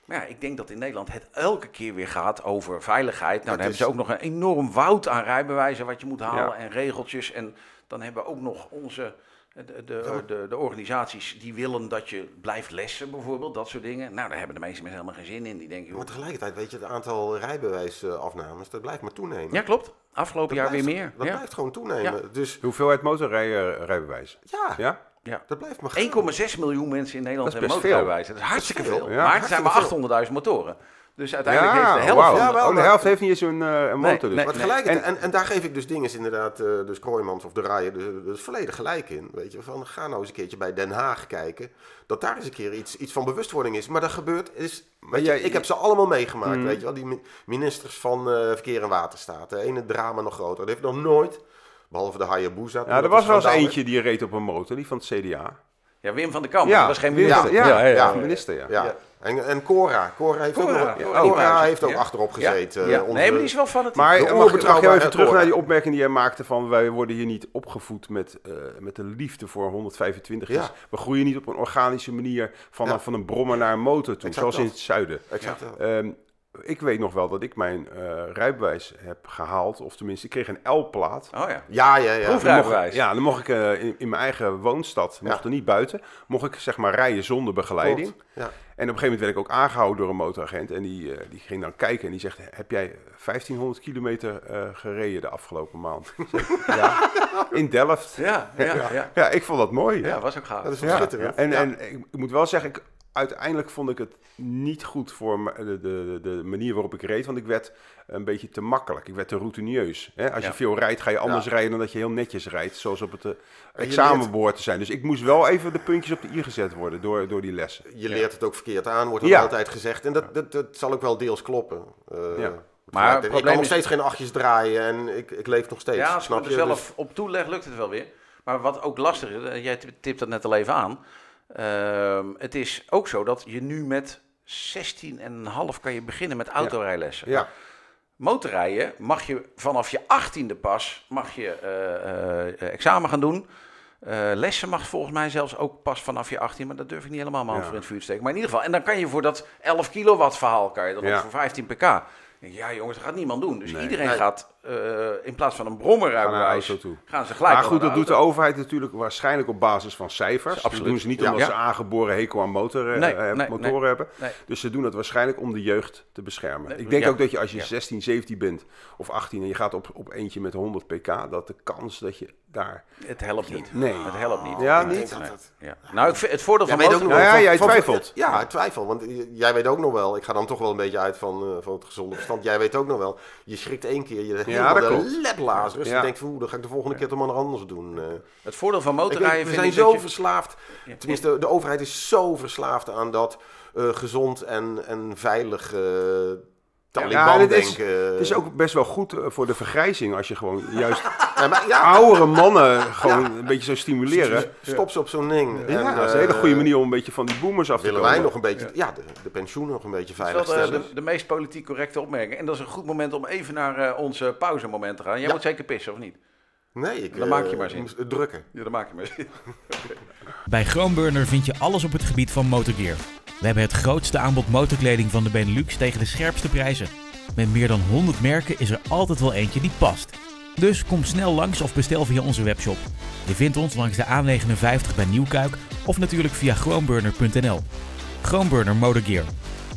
Maar ja, ik denk dat in Nederland het elke keer weer gaat over veiligheid. Nou, dan hebben ze ook nog een enorm woud aan rijbewijzen wat je moet halen en regeltjes. En dan hebben we ook nog onze... De, de, de, de organisaties die willen dat je blijft lessen, bijvoorbeeld, dat soort dingen. Nou, daar hebben de meeste mensen helemaal geen zin in. Die denken, Maar tegelijkertijd, weet je, het aantal rijbewijsafnames, dat blijft maar toenemen. ja, klopt. Afgelopen Dat jaar weer meer. Dat ja. blijft gewoon toenemen. Dus De hoeveelheid motorrijbewijs. ja, Ja? Ja. dat blijft maar gaan. 1,6 miljoen mensen in Nederland hebben motorrijbewijs. Dat is hartstikke Dat is veel. veel, ja. Maar het zijn maar Hartstikke 800.000 motoren. Dus uiteindelijk heeft de Ja, helft. Ja, wel, oh, de maar- helft heeft niet eens een, eh, Nee, motor. dus. nee. Maar tegelijkertijd, en, en daar geef ik dus dingen inderdaad, eh, dus Kroijmans of de Rijen, dus, dus volledig gelijk in. Weet je, van ga nou eens een keertje bij Den Haag kijken, dat daar eens een keer iets, iets van bewustwording is. Maar dat gebeurt, is, weet je, jij- ik heb ze allemaal meegemaakt, Mm. weet je wel, die mi- ministers van eh, Verkeer en Waterstaat. De ene drama nog groter, dat heeft nog nooit, behalve de Hayabusa. Ja, er dat was wel eens eentje die reed op een motor, die van het CDA. Ja, Wim van der Kamp. Ja, dat was geen minister. ja, ja, ja. minister, ja. werd. Ja. En, en Cora, Cora heeft Cora, ook, nog, Cora Cora Nieuwhuizen, heeft ook achterop gezeten. ja. eh, onze- Nee, maar die is wel fanatiek. Maar De mag, mag even terug Cora. naar die opmerking die jij maakte van wij worden hier niet opgevoed met, eh, met de liefde voor 125. Ja. Dus we groeien niet op een organische manier van, van een brommer naar een motor toe, Exact zoals in het zuiden. Exact. Ehm, ik weet nog wel dat ik mijn eh rijbewijs heb gehaald. Of tenminste, ik kreeg een L-plaat. Oh ja. Ja, ja, ja. Proefrijbewijs. Ja, dan mocht ik eh, in, in mijn eigen woonstad, mocht Ja. er niet buiten, mocht ik zeg maar rijden zonder begeleiding. Klopt, Ja. En op een gegeven moment werd ik ook aangehouden door een motoragent. En die, eh, die ging dan kijken en die zegt, heb jij 1500 kilometer eh, gereden de afgelopen maand? Ja, in Delft. Ja, ja, ja. ja. Ja, ik vond dat mooi. was ook gaaf. Dat is wel Ja, schitterend. En, Ja. en ik, ik moet wel zeggen, ik, uiteindelijk vond ik het niet goed voor me- de, de, de manier waarop ik reed. Want ik werd een beetje te makkelijk. Ik werd te routenieus. Hè? Als Ja. je veel rijdt, ga je anders Ja. rijden dan dat je heel netjes rijdt. Zoals op het eh, je examen leert- behoort te zijn. Dus ik moest wel even de puntjes op de i gezet worden door, door die lessen. Je leert het ook verkeerd aan, wordt er Ja. altijd gezegd. En dat, dat, dat zal ook wel deels kloppen. Eh, Ja. Maar het ik kan nog is- steeds geen achtjes draaien en ik, ik leef nog steeds. Ja, als snap je? er zelf Dus- op toeleg, lukt het wel weer. Maar wat ook lastig is, eh, jij tipt dat net al even aan. Ehm, het is ook zo dat je nu met 16,5 kan je beginnen met autorijlessen. Ja, Motorrijden mag je vanaf je 18e pas mag je, eh, eh, examen gaan doen. Eh, lessen mag volgens mij zelfs ook pas vanaf je 18, maar dat durf ik niet helemaal mijn hand Ja. voor in het vuur te steken. Maar in ieder geval, en dan kan je voor dat 11 kilowatt verhaal, kan je dan Ja. ook voor 15 pk. Ja jongens, dat gaat niemand doen. Dus Nee. iedereen Nee. gaat eh, in plaats van een brommerrijbewijs, auto toe. gaan ze gelijk Maar goed, dat doet de overheid natuurlijk waarschijnlijk op basis van cijfers. Absoluut. Dat doen ze niet Ja. omdat ze aangeboren hekel aan motor, eh, Nee, eh, nee, motoren nee. hebben. Nee. Dus ze doen dat waarschijnlijk om de jeugd te beschermen. Nee, ik denk ja. ook dat je als je Ja. 16, 17 bent of 18 en je gaat op, op eentje met 100 pk, dat de kans dat je daar... Het helpt niet. Nee. Het helpt niet. Ja, niet? denk dat nee. dat- Ja. Nou, ik vind het voordeel Jij van weet ook nog Nou wel ja, van- jij van- twijfelt. Ja, ik twijfel. Want jij weet ook nog wel, ik ga dan toch wel een beetje uit van, eh, van het gezonde verstand. Jij weet ook nog wel, je schrikt één keer je helemaal dat klopt. Dus Ja. je denkt van, dan ga ik de volgende keer toch maar anders doen. eh. Het voordeel van Ik motorrijden we zijn zo je- verslaafd, Ja. tenminste de overheid is zo verslaafd aan dat eh, gezond en, en veilig eh Taliban Ja, en het is- denken. Het is ook best wel goed eh, voor de vergrijzing als je gewoon juist Ja, maar ja, oudere mannen gewoon een beetje zou stimuleren. stop ze op zo'n ding. Ja, En, dat is een hele eh, goede manier om een beetje van die boomers af te Willen komen. wij nog een beetje, ja, de, de pensioen nog een beetje Dat veilig is wel de, stellen. de, de meest politiek correcte opmerking. En dat is een goed moment om even naar eh, onze pauzemoment te gaan. Jij Ja. moet zeker pissen, of niet? Nee, ik Dan maak je eh, maar zin. drukken. Ja, dat maak je maar. Bij Groenburner vind je alles op het gebied van motorgear. We hebben het grootste aanbod motorkleding van de Benelux tegen de scherpste prijzen. Met meer dan 100 merken is er altijd wel eentje die past. Dus kom snel langs of bestel via onze webshop. Je vindt ons langs de A59 bij Nieuwkuik of natuurlijk via groenburner.nl. Groenburner Motorgear.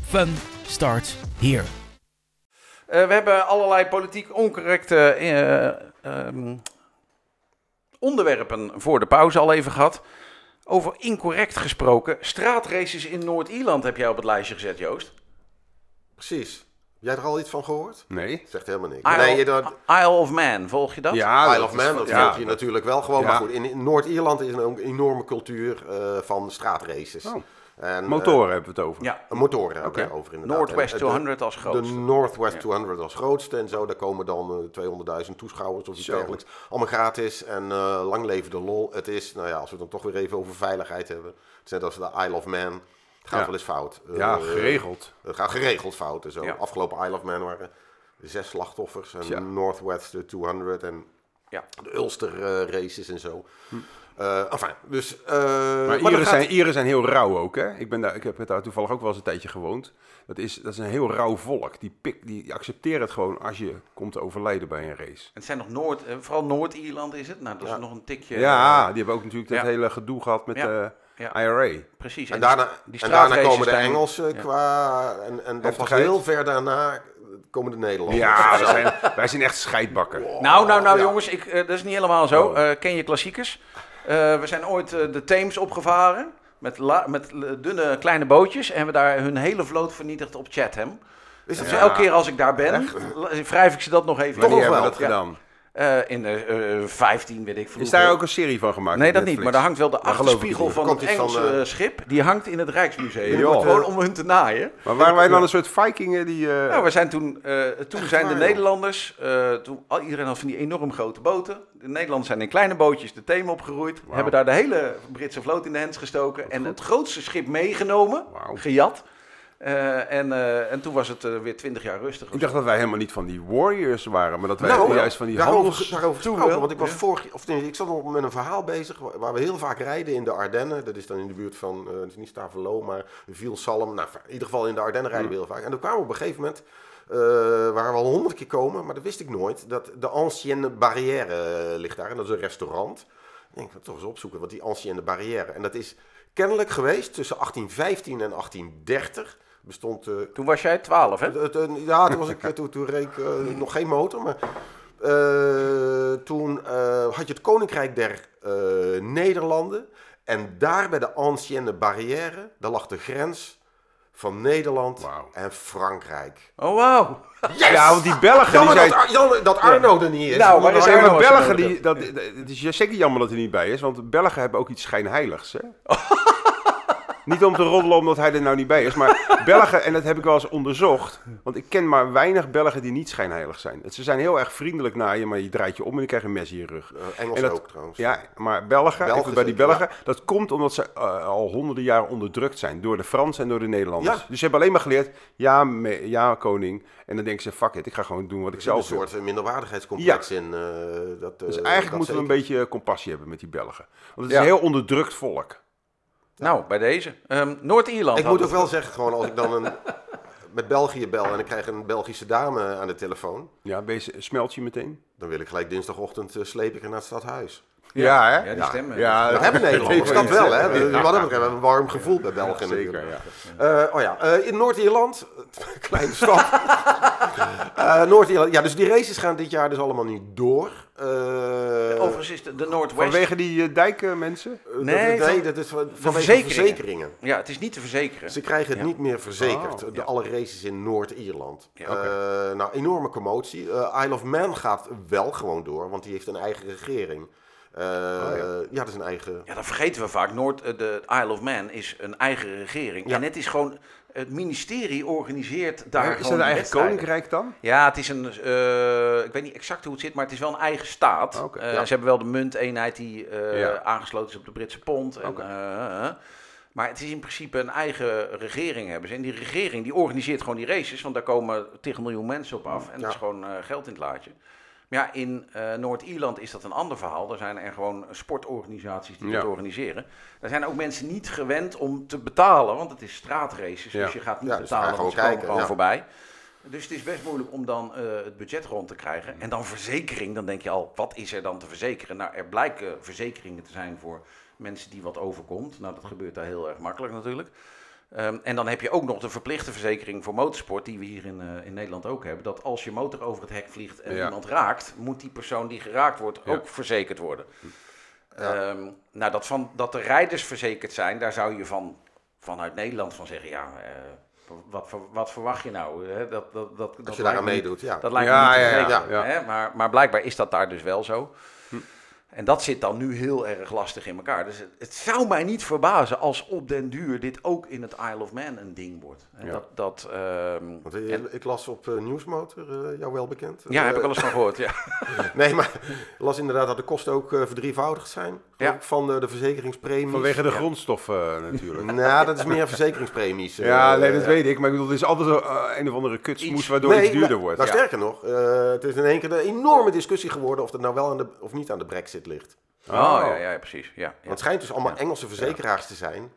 Fun starts here. Eh, we hebben allerlei politiek oncorrecte ehm, onderwerpen voor de pauze al even gehad. Over incorrect gesproken. Straatraces in Noord-Ierland heb jij op het lijstje gezet, Joost. Precies. Heb jij er al iets van gehoord? Nee? Zegt helemaal niks. Isle, nee, je, dat, Isle of Man, volg je dat? Ja, Isle dat of is- Man, dat ja, volg je natuurlijk wel gewoon. Ja. Maar goed, in, in Noord-Ierland is een enorme cultuur eh, van straatraces. Oh. En, Motoren hebben we het over. Ja, eh, motoren hebben Oké. we over inderdaad. Northwest En, eh, 200 als De, grootste. de Northwest Ja. 200 als grootste en zo. Daar komen dan eh, 200.000 toeschouwers of iets dergelijks. Allemaal gratis en eh, lang leven de lol. Het is, nou ja, als we het dan toch weer even over veiligheid hebben. Het is net als de Isle of Man. Het gaat Ja. wel eens fout. Ja, Eh, geregeld. Het gaat geregeld fout en zo. Ja. Afgelopen Isle of Man waren zes slachtoffers. En Tja. Northwest 200 en Ja. de Ulster eh, races en zo. Eh enfin, dus... eh, Maar maar Ieren, gaat- zijn, Ieren zijn heel rauw ook, hè? Ik, ben daar, ik heb daar toevallig ook wel eens een tijdje gewoond. Dat is, dat is een heel rauw volk. Die, pik, die, die accepteren het gewoon als je komt te overlijden bij een race. Het zijn nog Noord, eh, vooral Noord-Ierland is het. Nou, dat is Ja. nog een tikje. ja, die hebben ook natuurlijk dat ja. hele gedoe gehad met Ja. de ja, IRA. precies. En daarna, die en daarna komen de Engelsen ja. qua... En, en Heftigheid. heel ver daarna komen de Nederlanders. Ja, wij zijn, wij zijn echt scheidbakken. Nou, nou, nou Ja. jongens, ik, dat is niet helemaal zo. Oh. Eh, ken je klassiekers? Eh, we zijn ooit eh, de Theems opgevaren met, met eh, dunne kleine bootjes en hebben daar hun hele vloot vernietigd op Chatham. Dus elke keer als ik daar ben, wrijf ik ze dat nog even Toch we wel, dat gedaan? Eh, in de eh, 15, weet ik veel. Is daar ook een serie van gemaakt? Nee, dat niet. Maar daar hangt wel de achterspiegel van het van, Engelse eh, schip. Die hangt in het Rijksmuseum. Joh. Gewoon om hun te naaien. Maar waren wij dan een soort vikingen die... eh, Nou, we zijn toen, eh, toen zijn de? Nederlanders, eh, toen, al, iedereen had van die enorm grote boten. De Nederlanders zijn in kleine bootjes de Theem opgeroeid. Wauw. Hebben daar de hele Britse vloot in de hens gestoken. En het grootste schip meegenomen, Wauw. gejat. Eh, en, eh, en toen was het eh, weer twintig jaar rustig. Ik dacht dat wij helemaal niet van die warriors waren, maar dat wij Nou, juist van die daarover, handels... daarover gesproken, wel, want ik was ja. vorig of nee, ik zat nog met een verhaal bezig waar, waar we heel vaak rijden in de Ardennen. Dat is dan in de buurt van, eh, het is niet Stavelo, maar Vielsalm. Nou, in ieder geval in de Ardennen rijden we heel vaak. En toen kwamen we op een gegeven moment, eh, waar we al honderd keer komen, maar dat wist ik nooit, dat de Ancienne Barrière ligt daar. En dat is een restaurant. Ik denk, ik ga toch eens opzoeken wat die Ancienne Barrière. En dat is kennelijk geweest tussen 1815 en 1830. Bestond eh, Toen was jij twaalf, hè? ja, toen, was ik, eh, toen, toen reed ik eh, nog geen motor. Maar eh, toen eh, had je het Koninkrijk der eh, Nederlanden. En daar bij de Ancienne Barrière, daar lag de grens van Nederland en Frankrijk. Oh, wauw. Ja, want die Belgen, die Jammer zijn... dat, dat Arno er niet is. Nou, maar als je Belgen, die, dat, dat- het is zeker jammer dat hij niet bij is, want Belgen hebben ook iets schijnheiligs. Hè? niet om te roddelen omdat hij er nou niet bij is, maar Belgen, en dat heb ik wel eens onderzocht, want ik ken maar weinig Belgen die niet schijnheilig zijn. Ze zijn heel erg vriendelijk naar je, maar je draait je om en je krijgt een mes in je rug. Eh, Engels En dat- ook trouwens. Ja, maar Belgen, Belgen even bij die Belgen, dat komt omdat ze eh, al honderden jaren onderdrukt zijn door de Fransen en door de Nederlanders. Ja. Dus ze hebben alleen maar geleerd, ja, me- ja koning, en dan denken ze, fuck it, ik ga gewoon doen wat ik een zelf wil. soort eh, minderwaardigheidscomplex in. eh, dat, Dus eh, eigenlijk dat moeten we een beetje compassie hebben met die Belgen. Want het is een heel onderdrukt volk. Nou, bij deze. Ehm, Noord-Ierland. Ik moet ook wel zeggen, gewoon als ik dan een, met België bel en ik krijg een Belgische dame aan de telefoon. Ja, wees, smelt je meteen. Dan wil ik gelijk dinsdagochtend sleep ik haar naar het stadhuis. Ja, hè? Ja, die stemmen. Ja, Dat hebben Nederlanders, dat ik wel, niet. hè? Wat betreft hebben we een warm gevoel bij België Zeker, ja. Eh, oh ja, eh, in Noord-Ierland, kleine stad. Eh, Noord-Ierland, ja, dus die races gaan dit jaar dus allemaal niet door. Eh, Overigens is de, de Noordwest... Vanwege die uh, dijkmensen? Nee, dat, nee, van- dat is van, van vanwege verzekeringen. verzekeringen. Ja, het is niet te verzekeren. Ze krijgen het Ja. niet meer verzekerd, Oh, de, ja. alle races in Noord-Ierland. Eh, nou, enorme commotie. Isle of Man gaat wel gewoon door, want die heeft een eigen regering. Eh, ja. dat is een eigen... Ja, dat vergeten we vaak. Noord, eh, de Isle of Man is een eigen regering. Ja. En het is gewoon... Het ministerie organiseert daar is gewoon dat een eigen koninkrijk dan? Ja, het is een... eh, ik weet niet exact hoe het zit, maar het is wel een eigen staat. Eh, ja. Ze hebben wel de munteenheid die eh, Ja. aangesloten is op de Britse pond. En, maar het is in principe een eigen regering hebben ze. En die regering die organiseert gewoon die races, want daar komen 10 miljoen mensen op af. En dat is Ja. gewoon eh, geld in het laadje. Maar ja, in eh, Noord-Ierland is dat een ander verhaal. Daar zijn er gewoon sportorganisaties die Ja. dat organiseren. Daar zijn ook mensen niet gewend om te betalen, want het is straatraces. Ja. Dus je gaat niet Ja, dus betalen, want ze gewoon komen kijken, gewoon ja. voorbij. Dus het is best moeilijk om dan eh, het budget rond te krijgen. En dan verzekering, dan denk je al, wat is er dan te verzekeren? Nou, er blijken verzekeringen te zijn voor mensen die wat overkomt. Nou, dat gebeurt daar heel erg makkelijk natuurlijk. Ehm, en dan heb je ook nog de verplichte verzekering voor motorsport, die we hier in, eh, in Nederland ook hebben. Dat als je motor over het hek vliegt en Ja. iemand raakt, moet die persoon die geraakt wordt Ja. ook verzekerd worden. Ja. Ehm, nou, dat, van, dat de rijders verzekerd zijn, daar zou je van, vanuit Nederland van zeggen, ja, eh, wat, wat verwacht je nou? Hè? Dat, dat, dat, Als je daaraan meedoet, ja. Dat lijkt Ja, me niet te ja. Hè? Maar, maar blijkbaar is dat daar dus wel zo. En dat zit dan nu heel erg lastig in elkaar. Dus het, het zou mij niet verbazen als op den duur dit ook in het Isle of Man een ding wordt. En Ja. dat, dat, ehm, Want, eh, en- ik las op eh, Nieuwsmotor, eh, jou wel bekend. ja, heb ik al eens van gehoord. Ja. Nee, maar ik las inderdaad dat de kosten ook eh, verdrievoudigd zijn. Ja. Van eh, de verzekeringspremies. Vanwege de Ja. grondstoffen natuurlijk. Nou, dat is meer verzekeringspremies. eh, Ja, nee, dat weet ik. Maar ik bedoel, er is altijd een of andere kutsmoes Iets- waardoor nee, het duurder nou, wordt. Nou, Ja. sterker nog, eh, het is in één keer een enorme discussie geworden of dat nou wel aan de, of niet aan de brexit ligt. Oh, ja, ja, ja, precies. Ja, ja. Want het schijnt dus allemaal Ja. Engelse verzekeraars te zijn.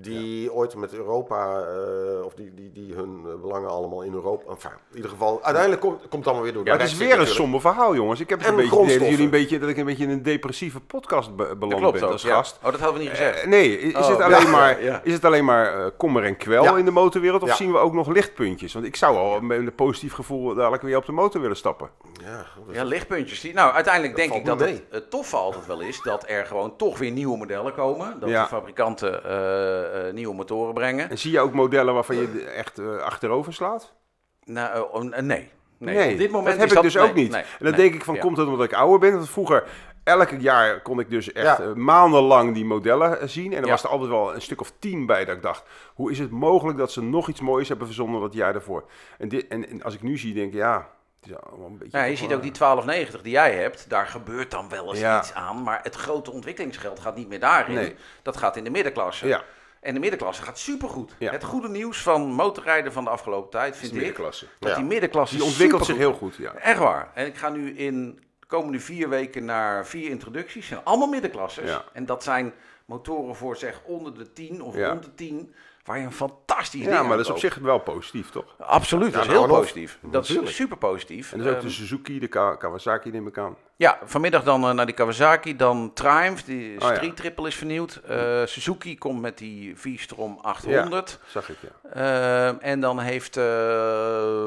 Die ooit met Europa, eh, of die, die, die hun eh, belangen allemaal in Europa. Enfin, in ieder geval, uiteindelijk komt, komt het allemaal weer door. de Maar het is weer een somber verhaal, jongens. Ik heb het En een beetje idee dat, jullie een beetje, dat ik een beetje in een depressieve podcast be- beland ben als ja. gast. Oh, dat hadden we niet gezegd. Eh, nee, is, Oh, het ja, alleen maar, ja. is het alleen maar eh, kommer en kwel Ja. in de motorwereld? Of Ja. zien we ook nog lichtpuntjes? Want ik zou al met een positief gevoel dadelijk weer op de motor willen stappen. Ja, dat is- Ja, lichtpuntjes. Die, nou, uiteindelijk Dat denk ik dat het, het toffe altijd wel is dat er gewoon toch weer nieuwe modellen komen. Dat Ja. de fabrikanten nieuwe motoren brengen. En zie je ook modellen waarvan je de- echt eh, achterover slaat? Nou, eh, eh, nee. Nee, Nee, op dit moment dat heb ik dus nee, ook niet. nee, en dan nee. denk ik van, Ja. komt het omdat ik ouder ben? Want vroeger, elk jaar kon ik dus echt Ja. eh, maandenlang die modellen eh, zien. En er Ja. was er altijd wel een stuk of tien bij dat ik dacht... hoe is het mogelijk dat ze nog iets moois hebben verzonnen dat jaar daarvoor? En, dit, en, en als ik nu zie, denk ik, ja... Het is allemaal een beetje Ja, je toch ziet ook die 1290 die jij hebt, daar gebeurt dan wel eens Ja. iets aan. Maar het grote ontwikkelingsgeld gaat niet meer daarin. Nee. Dat gaat in de middenklasse. Ja, En de middenklasse gaat supergoed. Ja. Het goede nieuws van motorrijden van de afgelopen tijd vind de ik dat Ja. die middenklasse Die ontwikkelt zich heel goed, ja. Echt waar. En ik ga nu in de komende vier weken naar vier introducties. zijn allemaal middenklasses. Ja. En dat zijn motoren voor zeg onder de 10 of rond de 10. Waar je een fantastisch Ja, maar dat is op zich wel positief, toch? Absoluut, dat is heel positief. Dat is super positief. En dus ook Ehm, de Suzuki, de Ka- Kawasaki neem ik aan. ja, vanmiddag dan eh, naar die Kawasaki, dan Triumph, die Oh. Street Triple is vernieuwd. Eh, Suzuki komt met die V-Strom 800. Zag ik, ja. Ehm, en dan heeft, eh,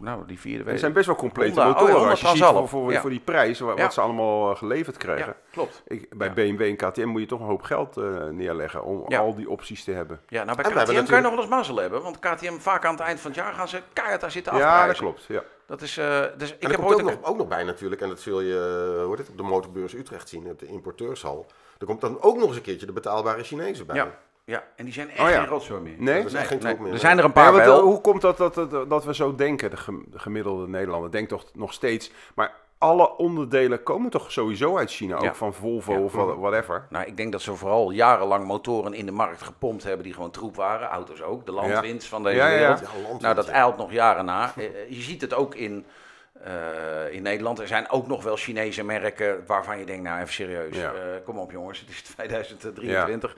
nou die vierde Er zijn best wel complete Honda. Oh ja, motoren. Als je ziet voor, voor, Ja. voor die prijs, wa- wat, Ja. ze allemaal eh, geleverd krijgen. Ja, klopt. Ik, bij Ja. BMW en KTM moet je toch een hoop geld eh, neerleggen om Ja. al die opties te hebben. Ja, nou bij En KTM kan je nog wel eens mazzel hebben. Want KTM vaak aan het eind van het jaar gaan ze keihard daar zitten Ja, afprijzen. dat klopt. Ja. Dat is, eh, dus ik er heb ooit ook nog, ook nog bij natuurlijk, en dat zul je heet het, op de motorbeurs Utrecht zien, op de importeurshal. Er komt dan ook nog eens een keertje de betaalbare Chinezen bij. Ja, ja, en die zijn echt Oh ja. geen rotzooi meer. Nee? Dat is echt geen troep meer. Er zijn er een paar Ja, want, wel. eh, hoe komt dat, dat, dat, dat we zo denken, de, gem- de gemiddelde Nederlander denkt toch nog steeds, maar alle onderdelen komen toch sowieso uit China, ook Ja. van Volvo Ja. of wa- whatever. Nou, ik denk dat ze vooral jarenlang motoren in de markt gepompt hebben die gewoon troep waren. Auto's ook, de landwinds van deze Ja, ja, ja. wereld. Ja, nou, dat ja. eilt nog jaren na. Eh, eh, je ziet het ook in, eh, in Nederland. Er zijn ook nog wel Chinese merken waarvan je denkt, nou even serieus. Ja. eh, kom op jongens, het is 2023.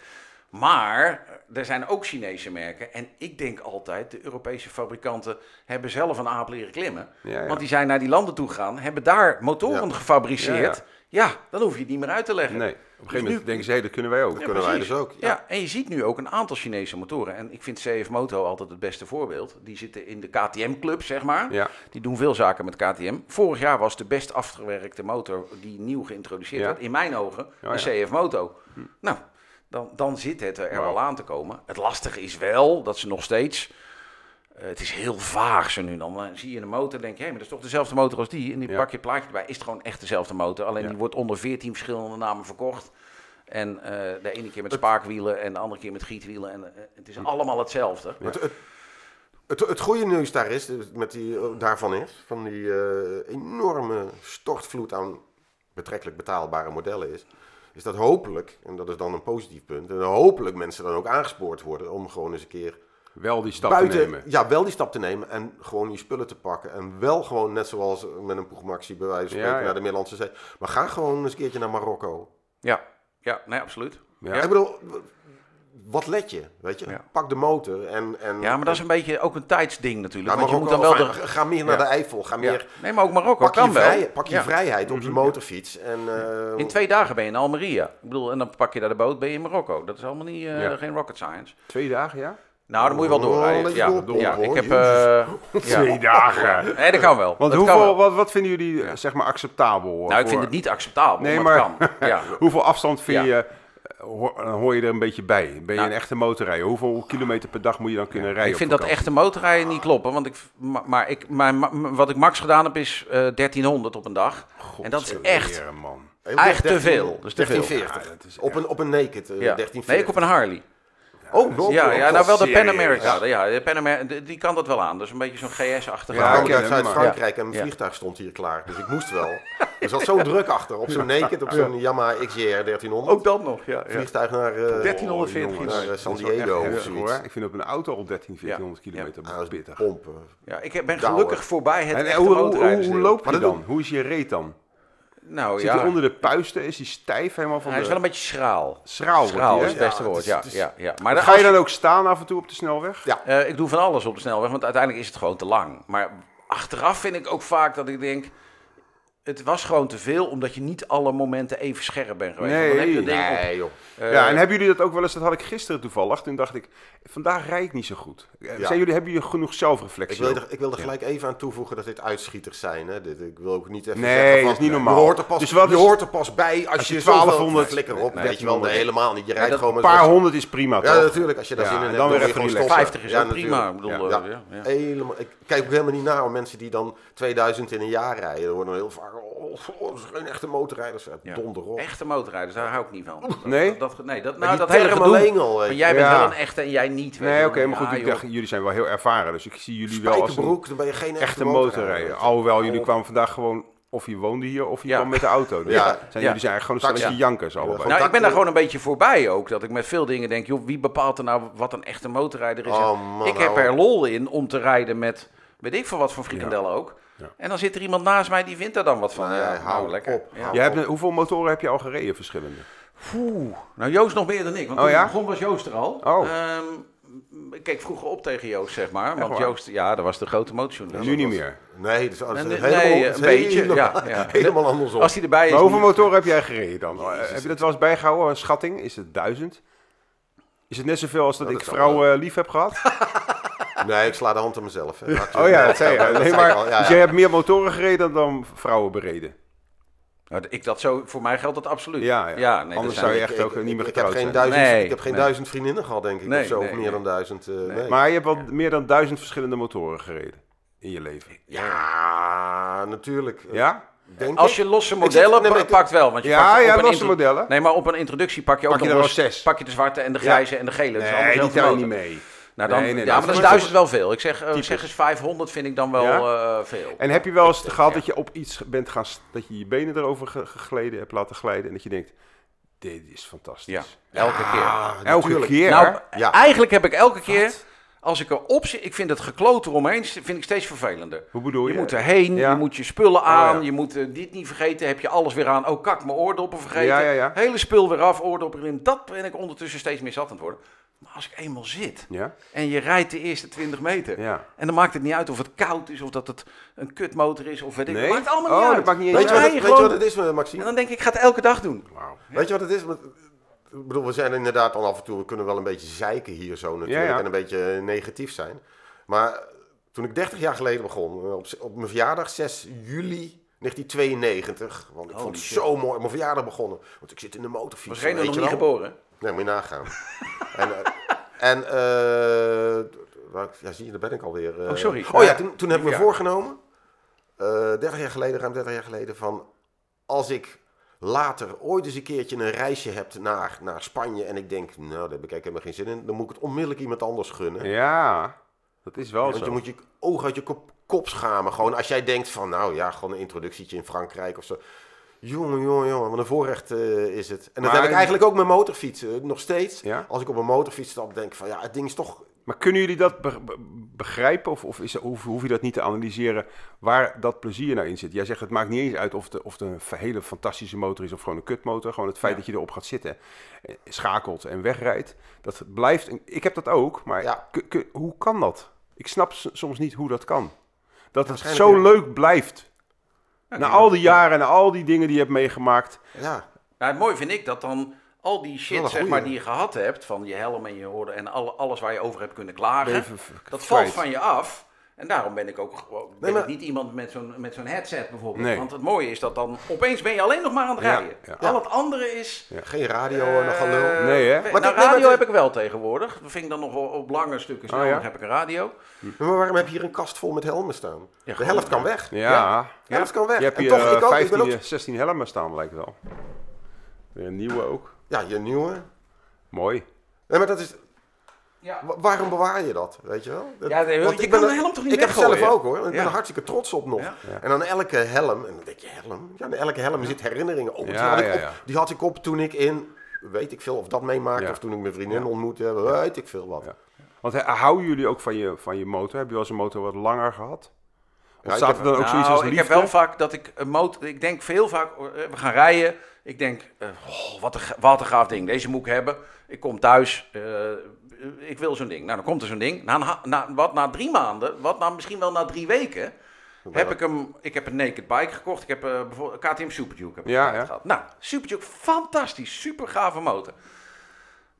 Maar er zijn ook Chinese merken. En ik denk altijd, de Europese fabrikanten hebben zelf een aap leren klimmen. Ja, ja. Want die zijn naar die landen toe gegaan, hebben daar motoren Ja. gefabriceerd. Ja, dan hoef je het niet meer uit te leggen. Nee, op een gegeven Dus moment nu- denken ze, hé, dat kunnen wij ook. Dat kunnen wij dus ook. Ja. En je ziet nu ook een aantal Chinese motoren. En ik vind CF Moto altijd het beste voorbeeld. Die zitten in de KTM-club, zeg maar. Ja. Die doen veel zaken met KTM. Vorig jaar was de best afgewerkte motor die nieuw geïntroduceerd werd, in mijn ogen, Oh, een. CF Moto. Nou, dan, dan zit het er Wauw. wel aan te komen. Het lastige is wel dat ze nog steeds... eh, het is heel vaag zo nu dan. Dan zie je een motor denk je, hé, maar dat is toch dezelfde motor als die? En die Ja. pak je plaatje erbij. Is het gewoon echt dezelfde motor. Alleen Ja. die wordt onder 14 verschillende namen verkocht. En eh, de ene keer met spaakwielen en de andere keer met gietwielen. En eh, het is allemaal hetzelfde. Het, het, het, het goede nieuws daar is, dus met die, daarvan is, van die enorme stortvloed aan betrekkelijk betaalbare modellen is, is dat hopelijk, en dat is dan een positief punt, en hopelijk mensen dan ook aangespoord worden om gewoon eens een keer Wel die stap te nemen. ja, wel die stap te nemen en gewoon je spullen te pakken. En wel gewoon, net zoals met een Poegmaxi bij wijze van Ja, spreken, ja. naar de Middellandse Zee. Maar ga gewoon eens een keertje naar Marokko. Ja, ja nee, absoluut. Ja. Ik bedoel, wat let je, weet je? Ja. Pak de motor en... en Ja, maar dat is een beetje ook een tijdsding natuurlijk. Ja, want je moet dan wel de... Ga meer naar Ja. de Eifel, ga meer... Nee, maar ook Marokko Pak je, kan wel. vrij, pak je Ja. vrijheid op je motorfiets. En, eh, In twee dagen ben je in Almeria. Ik bedoel, en dan pak je daar de boot, ben je in Marokko. Dat is allemaal niet, eh, Ja. geen rocket science. Twee dagen, ja? Nou, dan moet je wel Oh, doorrijden. je Ja, door, ja, ik heb... eh, ja. dagen. Nee, dat kan wel. Want dat hoeveel, wel. wat, wat vinden jullie zeg maar acceptabel? Nou, ik vind het niet acceptabel, Nee, maar, maar- het kan. Ja. Hoeveel afstand vind Ja. je, hoor, dan hoor je er een beetje bij? Ben je Nou. een echte motorrijder? Hoeveel kilometer per dag moet je dan kunnen rijden Ik vind dat echte motorrijden niet kloppen. Want ik, maar, maar ik, wat ik max gedaan heb is eh 1300 op een dag. en dat is echt, Godsweren, man. echt te veel. Veel. 1340. Ja, dat is op, een, op een naked, eh, Ja. 1340. Nee, ik op een Harley. Oh, nog? Ja, ja nou wel de Pan serieus. America. Ja, de Pan die kan dat wel aan. Dat is een beetje zo'n GS-achtige. Ja, Ja, ik uit Zuid-Frankrijk en mijn Ja. vliegtuig stond hier klaar. Dus ik moest wel. Er zat zo druk achter. Op zo'n naked, op zo'n Yamaha XJR 1300. Ook dat nog, ja. ja. Vliegtuig naar, eh, 1340 naar eh, San Diego of zoiets. hoor. Ik vind op een auto al 13, 1400 Ja. kilometer is pittig. pompen. Ja, ik ben gelukkig voorbij het En, eh, echte hoe, hoe, hoe, motorrijdersdeel. hoe loop Maar je dat dan? Hoe is je reet dan? Nou Zit ja, hij onder de puisten? Is hij stijf helemaal van hij is de... wel een beetje schraal. Schraal wordt Schraal hij, is het beste Ja, woord, het is- ja. het is- ja, ja. Maar Ga je dan ook staan af en toe op de snelweg? Ja. Eh, ik doe van alles op de snelweg, want uiteindelijk is het gewoon te lang. Maar achteraf vind ik ook vaak dat ik denk... Het was gewoon te veel, omdat je niet alle momenten even scherp bent geweest. Want dan heb je ding op. Nee, joh. Eh, ja, en hebben jullie dat ook wel eens? Dat had ik gisteren toevallig. Toen dacht ik, vandaag rijd ik niet zo goed. Eh, Ja. Zijn jullie, hebben jullie genoeg Ik zelfreflectie? wil, er, ik wil er gelijk even aan toevoegen dat dit uitschieters zijn. Hè. Dit, ik wil ook niet even Nee, zeggen van, dat is niet normaal. Je hoort er pas, Dus wat je is- hoort er pas bij als, als je je 1200 1200 flikker op. Nee, weet je wel, nee, 1300. helemaal niet. Je rijdt gewoon Een paar honderd is prima, Ja, natuurlijk. Als je daar Ja, zin in hebt, dan weer even gewoon relaxen. stoppen. 50 is Ja, ook prima. Ik eh. Helemaal, ik kijk ook helemaal niet naar om mensen die dan 2000 in een jaar rijden. Er worden heel vaak, oh, oh, dat is geen echte motorrijders. Ja. Ja. Donder op. Echte motorrijders, daar hou ik niet van. Dat- Nee? Dat, dat, nee, dat, nou, dat hele gedoe. alleen al, Maar jij bent Ja. wel een echte en jij niet. weet Nee, oké, maar goed. Ja, ik joh. dacht, jullie zijn wel heel erveren. Dus ik zie jullie wel als een dan ben je geen echte, echte motorrijder. Alhoewel, jullie Oh. kwamen vandaag gewoon of je woonde hier of je Ja. kwam met de auto. Dus Ja. zijn, Ja. jullie zijn eigenlijk gewoon een stelletje jankers allebei. Nou, ik ben daar gewoon een beetje voorbij ook. Dat ik met veel dingen denk, joh, wie bepaalt er nou wat een echte motorrijder is? Oh, man, ik heb nou. er lol in om te rijden met, weet ik veel wat voor frikandellen ook. Ja. En dan zit er iemand naast mij die vindt er dan wat van. Nee, ja, hou nou, lekker. op, Ja. hou Jij hebt, een- hoeveel motoren heb je al gereden, verschillende? Oeh, nou Joost nog meer dan ik. Want Oh, toen ja? ik begon was Joost er al. Oh. Ehm, ik keek vroeger op tegen Joost, zeg maar. Want? Joost, ja, dat was de grote motorjournalist. nu niet meer. Nee, dat is, dat is Nee, helemaal, een beetje, helemaal, ja, ja. helemaal andersom. Als hij erbij is. Maar hoeveel motoren heb jij gereden dan? Eh, heb je dat wel eens bijgehouden, een schatting? Is het duizend? Is het net zoveel als dat ik vrouwen lief heb gehad? Nee, ik sla de hand aan mezelf. hè. Oh ja, dat zei je. Nee, maar, al, Dus jij hebt meer motoren gereden dan vrouwen bereden? Nou, ik dat zo, voor mij geldt dat absoluut. Ja, ja. nee, Anders dat zou je echt ook niet meer ik, heb getrouwd geen zijn. duizend, Nee, ik heb geen nee. duizend vriendinnen gehad, denk ik. Nee, of zo, nee, of meer nee. dan duizend. eh, nee. Maar je hebt wel meer dan duizend verschillende motoren gereden in je leven. Ja, natuurlijk. Ja? Denk Als je losse zit- modellen ik- pakt wel. Want je Ja, pakt ja, op een losse modellen. Nee, maar op een introductie pak je ook Pak je nog los- zes. Pak je de zwarte en de grijze en de gele. Nee, die dezelfde tel je niet mee. Nou, dan, Nee, nee, ja, maar dat is duizend wel veel. Ik zeg, eh, zeg eens 500 vind ik dan wel Ja? eh, veel. En heb je wel eens gehad Ja. dat je op iets bent gaan, dat je je benen erover ge- gegleden hebt laten glijden en dat je denkt, dit is fantastisch. Ja, elke keer. Ah, Elke natuurlijk. keer. Nou, Ja. eigenlijk heb ik elke keer, als ik erop zit, ik vind het gekloot eromheen, vind ik steeds vervelender. Hoe bedoel je? Je moet erheen, Ja. je moet je spullen aan, ja. je moet eh, dit niet vergeten, heb je alles weer aan. Oh kak, mijn oordoppen vergeten. Ja. Hele spul weer af, oordoppen erin. Dat ben ik ondertussen steeds meer zat aan het worden. Maar als ik eenmaal zit Ja? en je rijdt de eerste 20 meter. Ja. En dan maakt het niet uit of het koud is of dat het een kutmotor is of weet ik. Nee? Het maakt allemaal Oh, niet dat uit. maakt niet eens Weet je, wat weet je wat het is, Maxime? En dan denk ik, ik ga het elke dag doen. Weet je wat het is? Ik bedoel, we zijn inderdaad dan af en toe, we kunnen wel een beetje zeiken hier zo natuurlijk. Ja, ja. En een beetje negatief zijn. Maar toen ik 30 jaar geleden begon, eh, op, op mijn verjaardag, 6 juli 1992. Want ik vond het zo mooi. Mijn verjaardag begonnen. Want ik zit in de motorfiets. Was Reno nog niet geboren? Nee, moet je nagaan. en eh, en eh, ja, zie je, daar ben ik alweer. eh. Oh, sorry. Oh ja, toen, toen heb ik me voorgenomen, eh 30 jaar geleden, ruim 30 jaar geleden, van als ik later ooit eens een keertje een reisje heb naar, naar Spanje en ik denk, nou, daar heb ik eigenlijk helemaal geen zin in, dan moet ik het onmiddellijk iemand anders gunnen. Ja, dat is wel Want zo. je moet je ogen uit je kop, kop schamen. Gewoon als jij denkt van, nou ja, gewoon een introductietje in Frankrijk of zo. Jongen, jongen, jongen, wat een voorrecht eh, is het. En dat Maar- heb ik eigenlijk ook met motorfietsen. Nog steeds. Ja? Als ik op een motorfiets stap, denk ik van, ja, het ding is toch... Maar kunnen jullie dat be- be- begrijpen of, of is, hoef, hoef je dat niet te analyseren waar dat plezier nou in zit? Jij zegt het maakt niet eens uit of, de, of het een hele fantastische motor is of gewoon een kutmotor. Gewoon het feit Ja. dat je erop gaat zitten, eh, schakelt en wegrijdt. Dat blijft, een- ik heb dat ook, maar Ja. hoe kan dat? Ik snap soms niet hoe dat kan. Dat het zo ja. leuk blijft. Na al die jaren en na al die dingen die je hebt meegemaakt. Ja, Nou, het mooie vind ik dat dan al die shit zeg maar, die je gehad hebt, van je helm en je hoorde en alle, alles waar je over hebt kunnen klagen, dat valt van je af. En daarom ben ik ook ben ik niet iemand met zo'n, met zo'n headset bijvoorbeeld. Nee. Want het mooie is dat dan opeens ben je alleen nog maar aan het rijden. ja. Al het andere is... geen radio en nog gelul. eh, Nee, hè? nou, Maar nee, radio heb ik wel tegenwoordig. Dat vind ik dan nog wel op lange stukken snel. Oh, ja? Dan heb ik een radio. Maar waarom heb je hier een kast vol met helmen staan? Ja, de helft kan weg. Ja, De helft kan weg. je hebt en hier toch, eh, ik ook, ik 15, ben ook... eh, 16 helmen staan lijkt wel. Weer een nieuwe ook. Ja, je nieuwe. Mooi. Nee, maar dat is... Ja. wa- Waarom bewaar je dat, weet je wel? Dat- Ja, nee, want je ik kan ben de er- helm toch niet Ik heb weggooien? zelf ook hoor. Ik ben Ja. er hartstikke trots op nog. Ja. Ja. En aan elke helm, en dan denk je helm? Ja, aan elke helm zit herinneringen. Oh, die, Ja, had ik ja, op, ja. die had ik op toen ik in, weet ik veel, of dat meemaakte, Ja. of toen ik mijn vriendin Ja. ontmoette, weet ik veel wat. Ja. Want hè, houden jullie ook van je, van je motor? Heb je wel eens een motor wat langer gehad? Of Ja, ik staat heb- er dan ook zoiets als Nou, ik heb wel vaak dat ik een motor... Ik denk heel vaak, eh, we gaan rijden. Ik denk, eh, oh, wat, een, wat een gaaf ding. Deze moet ik hebben. Ik kom thuis. eh, ik wil zo'n ding. Nou, dan komt er zo'n ding. Na, na, wat, na drie maanden, wat na, misschien wel na drie weken... Heb ik hem, ik heb een naked bike gekocht. Ik heb eh, bijvoorbeeld een KTM Super Duke heb ik Ja, altijd ja. gehad. Nou, Super Duke, fantastisch, super gave motor.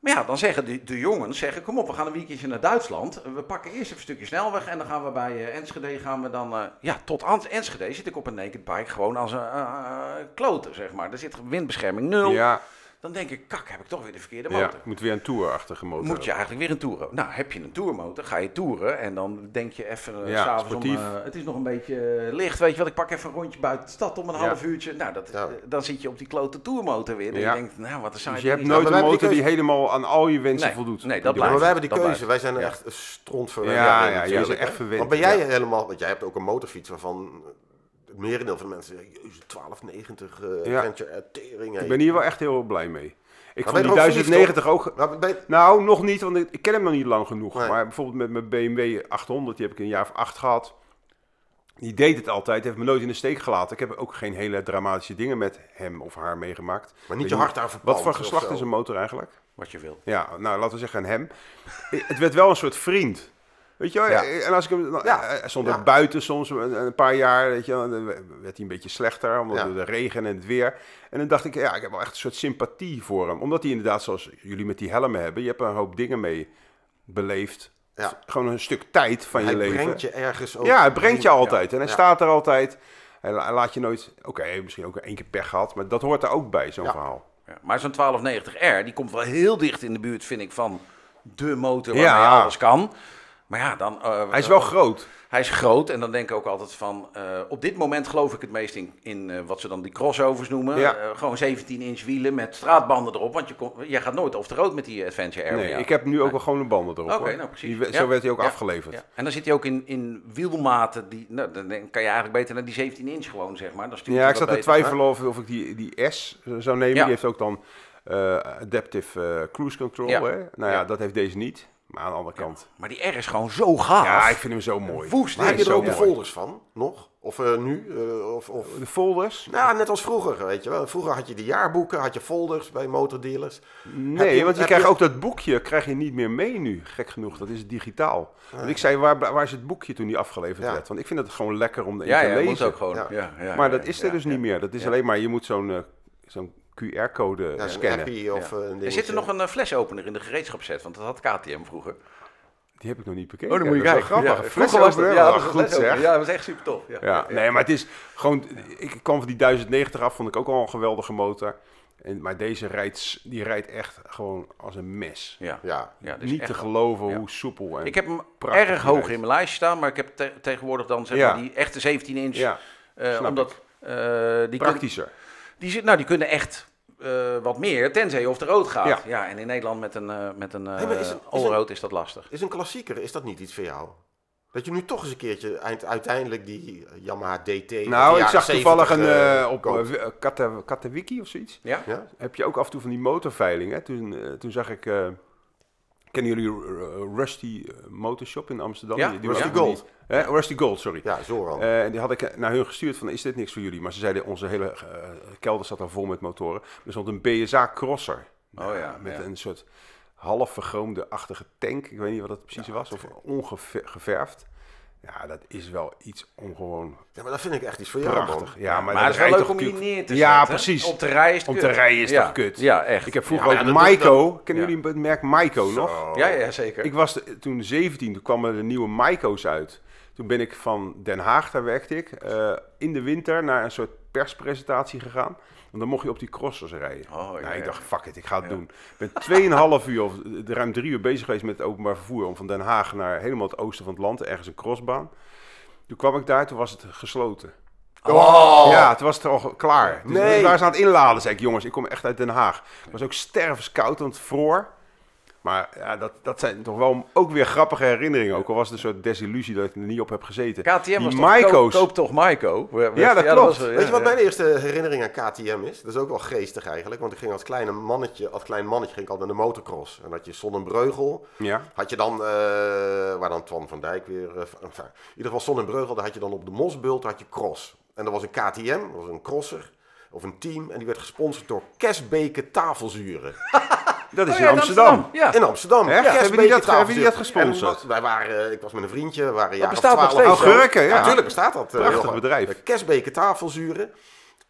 Maar ja, dan zeggen de, de jongens, zeggen, kom op, we gaan een weekendje naar Duitsland. We pakken eerst even een stukje snelweg en dan gaan we bij eh, Enschede, gaan we dan, eh, ja, tot aan Enschede zit ik op een naked bike gewoon als een eh, kloter, zeg maar. Er zit windbescherming nul. Ja, Dan denk ik, kak, heb ik toch weer de verkeerde ja, motor. moet weer een tourachtige motor Moet je hebben. eigenlijk weer een toeren. Nou, heb je een tourmotor, ga je toeren en dan denk je even eh, Ja, s'avonds om, sportief. eh, het is nog een beetje eh, licht, weet je wat, ik pak even een rondje buiten de stad om een Ja. half uurtje. Nou, dat, Ja. dan zit je op die klote tourmotor weer en Ja. je denkt, nou, wat een saai Dus je hebt nooit een motor die die helemaal aan al je wensen Nee, voldoet. nee, dat blijft. maar wij hebben die keuze. Wij zijn Ja. echt stront verwend. Ja, ja, bent echt verwend. Want ben jij Ja. helemaal, want jij hebt ook een motorfiets waarvan merendeel van de mensen zeggen, jezus, 1290 eh Ja. Adventure tering. Ik ben hier wel echt heel blij mee. Ik Maar vond die je er ook verliefd 1090 ook... Nou, ben- Nou, nog niet, want ik, ik ken hem nog niet lang genoeg. Nee. Maar bijvoorbeeld met mijn BMW 800, die heb ik een jaar of acht gehad. Die deed het altijd, heeft me nooit in de steek gelaten. Ik heb ook geen hele dramatische dingen met hem of haar meegemaakt. maar niet je hart daar verpand. Wat voor geslacht zo. is een motor eigenlijk? Wat je wil. Ja, nou laten we zeggen een hem. Het werd wel een soort vriend. Weet je wel? Ja. En als ik hem... Ja. Hij stond er Ja. buiten soms een, een paar jaar, weet je wel. Dan werd hij een beetje slechter, omdat Ja. de regen en het weer. En dan dacht ik, ja, ik heb wel echt een soort sympathie voor hem. Omdat hij inderdaad, zoals jullie met die helmen hebben, je hebt een hoop dingen mee beleefd. Ja. Gewoon een stuk tijd van Hij je leven. brengt je ergens ook. Ja, het brengt je altijd. En hij Ja. staat er altijd. Hij la- hij laat je nooit... Oké, misschien ook één keer pech gehad, maar dat hoort er ook bij, zo'n Ja. verhaal. Ja, maar zo'n 1290R, die komt wel heel dicht in de buurt, vind ik, van de motor Ja. waarmee alles kan. Maar ja, dan... eh, Hij is wel groot. Hij is groot en dan denk ik ook altijd van... eh, op dit moment geloof ik het meest in, in eh, wat ze dan die crossovers noemen. Ja. Eh, gewoon 17 inch wielen met straatbanden erop. Want je kon, jij gaat nooit off the road met die Adventure R. Nee, ik heb nu ook wel gewoon een banden erop. Oké, nou precies. Die we- Ja. Zo werd hij ook Ja. afgeleverd. Ja. En dan zit hij ook in, in wielmaten. Die, nou, dan kan je eigenlijk beter naar die 17 inch gewoon, zeg maar. Dan Ja, ik zat te twijfelen of, of ik die, die S zou nemen. Die heeft ook dan eh, Adaptive eh, Cruise Control. Ja. Hè? Nou ja, Ja. dat heeft deze niet. Maar aan de andere kant. Maar die R is gewoon zo gaaf. Ja, ik vind hem zo mooi. Woest. Hij Heb is je er zo ook de folders van? Nog? Of eh, nu? Eh, of, of... De folders? Nou, net als vroeger, weet je wel. Vroeger had je die jaarboeken, had je folders bij motordealers. Nee, je- want je heb krijgt je- ook dat boekje krijg je niet meer mee nu. Gek genoeg, dat is digitaal. Want ik zei, waar, waar is het boekje toen die afgeleverd Ja. werd? Want ik vind het gewoon lekker om erin ja, te ja, lezen. moet ook gewoon. Ja. Ja. Ja, maar ja, dat is er ja, dus ja. niet meer. Dat is Ja. alleen maar, je moet zo'n eh, zo'n QR-code Ja, een scannen. of Ja. eh, een Er zit er nog een eh, flesopener in de gereedschapset, want dat had KTM vroeger. Die heb ik nog niet bekeken. Oh, dan moet je kijken. wel Ja, grappig. vroeger was Flesopener, ja, was goed zeg. Ja, dat was echt super tof. Ja. Ja, nee, maar het is gewoon. Ik kwam van die 1090 af, vond ik ook al een geweldige motor. En, maar deze rijdt, die rijdt echt gewoon als een mes. Ja. Ja, Ja, dus Niet echt te geloven Ja. hoe soepel en. Ik heb hem Prachtig erg hoog rijdt. in mijn lijstje staan, maar ik heb te- tegenwoordig dan zeg Ja. maar die echte 17 inch. ja, eh, snap omdat eh, die, praktischer. Die, zit- nou, die kunnen echt eh, wat meer, tenzij je of de rood gaat. Ja. Ja. en in Nederland met een, eh met een Hey, maar is eh, het- is dat lastig. Is een klassieker, is dat niet iets voor jou? Dat je nu toch eens een keertje eind, uiteindelijk die Yamaha DT... Nou, ik zag toevallig 70, een. op uh, Kata, Katawiki of zoiets. Ja? Ja? Heb je ook af en toe van die motorveiling. Hè? Toen, toen zag ik. Eh, kennen jullie eh, Rusty eh, Motorshop in Amsterdam? Ja, Die- Rusty was van die- Gold. hè? Rusty Gold, sorry. Ja, Zoran. Eh, en die had ik naar hun gestuurd van, is dit niks voor jullie? Maar ze zeiden, onze hele eh, kelder zat al vol met motoren. Er stond een BSA Crosser. Oh ja, Met ja. een soort half vergroomde-achtige tank. Ik weet niet wat dat precies was. Of ongeverfd. Ja, dat is wel iets ongewoon ja, maar dat vind ik echt iets voor jou, prachtig. man. Ja, Maar, dat het is wel leuk om hier neer te Ja, zetten. precies. Op te rijden is Om te rijden is ja. toch kut? Ja, echt. Ik heb vroeger ook ja, dat- Maiko. Kennen jullie het merk Maiko nog? Ja, ja, zeker. Ik was de- toen 17, toen kwamen de nieuwe Maiko's uit. Toen ben ik van Den Haag, daar werkte ik, eh, in de winter naar een soort perspresentatie gegaan. Want dan mocht je op die crossers rijden. Oh, ja, nou, ik ja. dacht, fuck it, ik ga het Ja. doen. Ik ben 2,5 uur of ruim drie uur bezig geweest met het openbaar vervoer. Om van Den Haag naar helemaal het oosten van het land, ergens een crossbaan. Toen kwam ik daar, toen was het gesloten. Oh! Ja, toen was het al klaar. Dus Nee. waren ze aan het inladen, zei ik, jongens, ik kom echt uit Den Haag. Het was ook stervenskoud, want het vroor. Maar ja, dat, dat zijn toch wel ook weer grappige herinneringen. Ook al was het een soort desillusie dat ik er niet op heb gezeten. KTM Die was toch, Maiko's. koop, koop toch Maiko? We- we- Ja, dat klopt. was, eh, Weet je ja, wat ja. mijn eerste herinnering aan KTM is? Dat is ook wel geestig eigenlijk. Want ik ging als kleine mannetje, als klein mannetje ging ik al naar de motocross. En dat je Sonnenbreugel. Ja, Had je dan, eh, waar dan Twan van Dijk weer... eh, enfin, in ieder geval Sonnenbreugel, daar had je dan op de Mosbult had je cross. En dat was een KTM, dat was een crosser. Of een team. En die werd gesponsord door Kesbeke tafelzuren. dat is Oh in ja, Amsterdam. Ja. In Amsterdam. Echt? Kesbeke Hebben die dat- hebben die dat gesponsord? Wij waren, eh, ik was met een vriendje, we waren jaar of bestaat nog 12 steeds? Augurken, ja. Natuurlijk bestaat dat. eh, Prachtig bedrijf. De Kesbeke tafelzuren.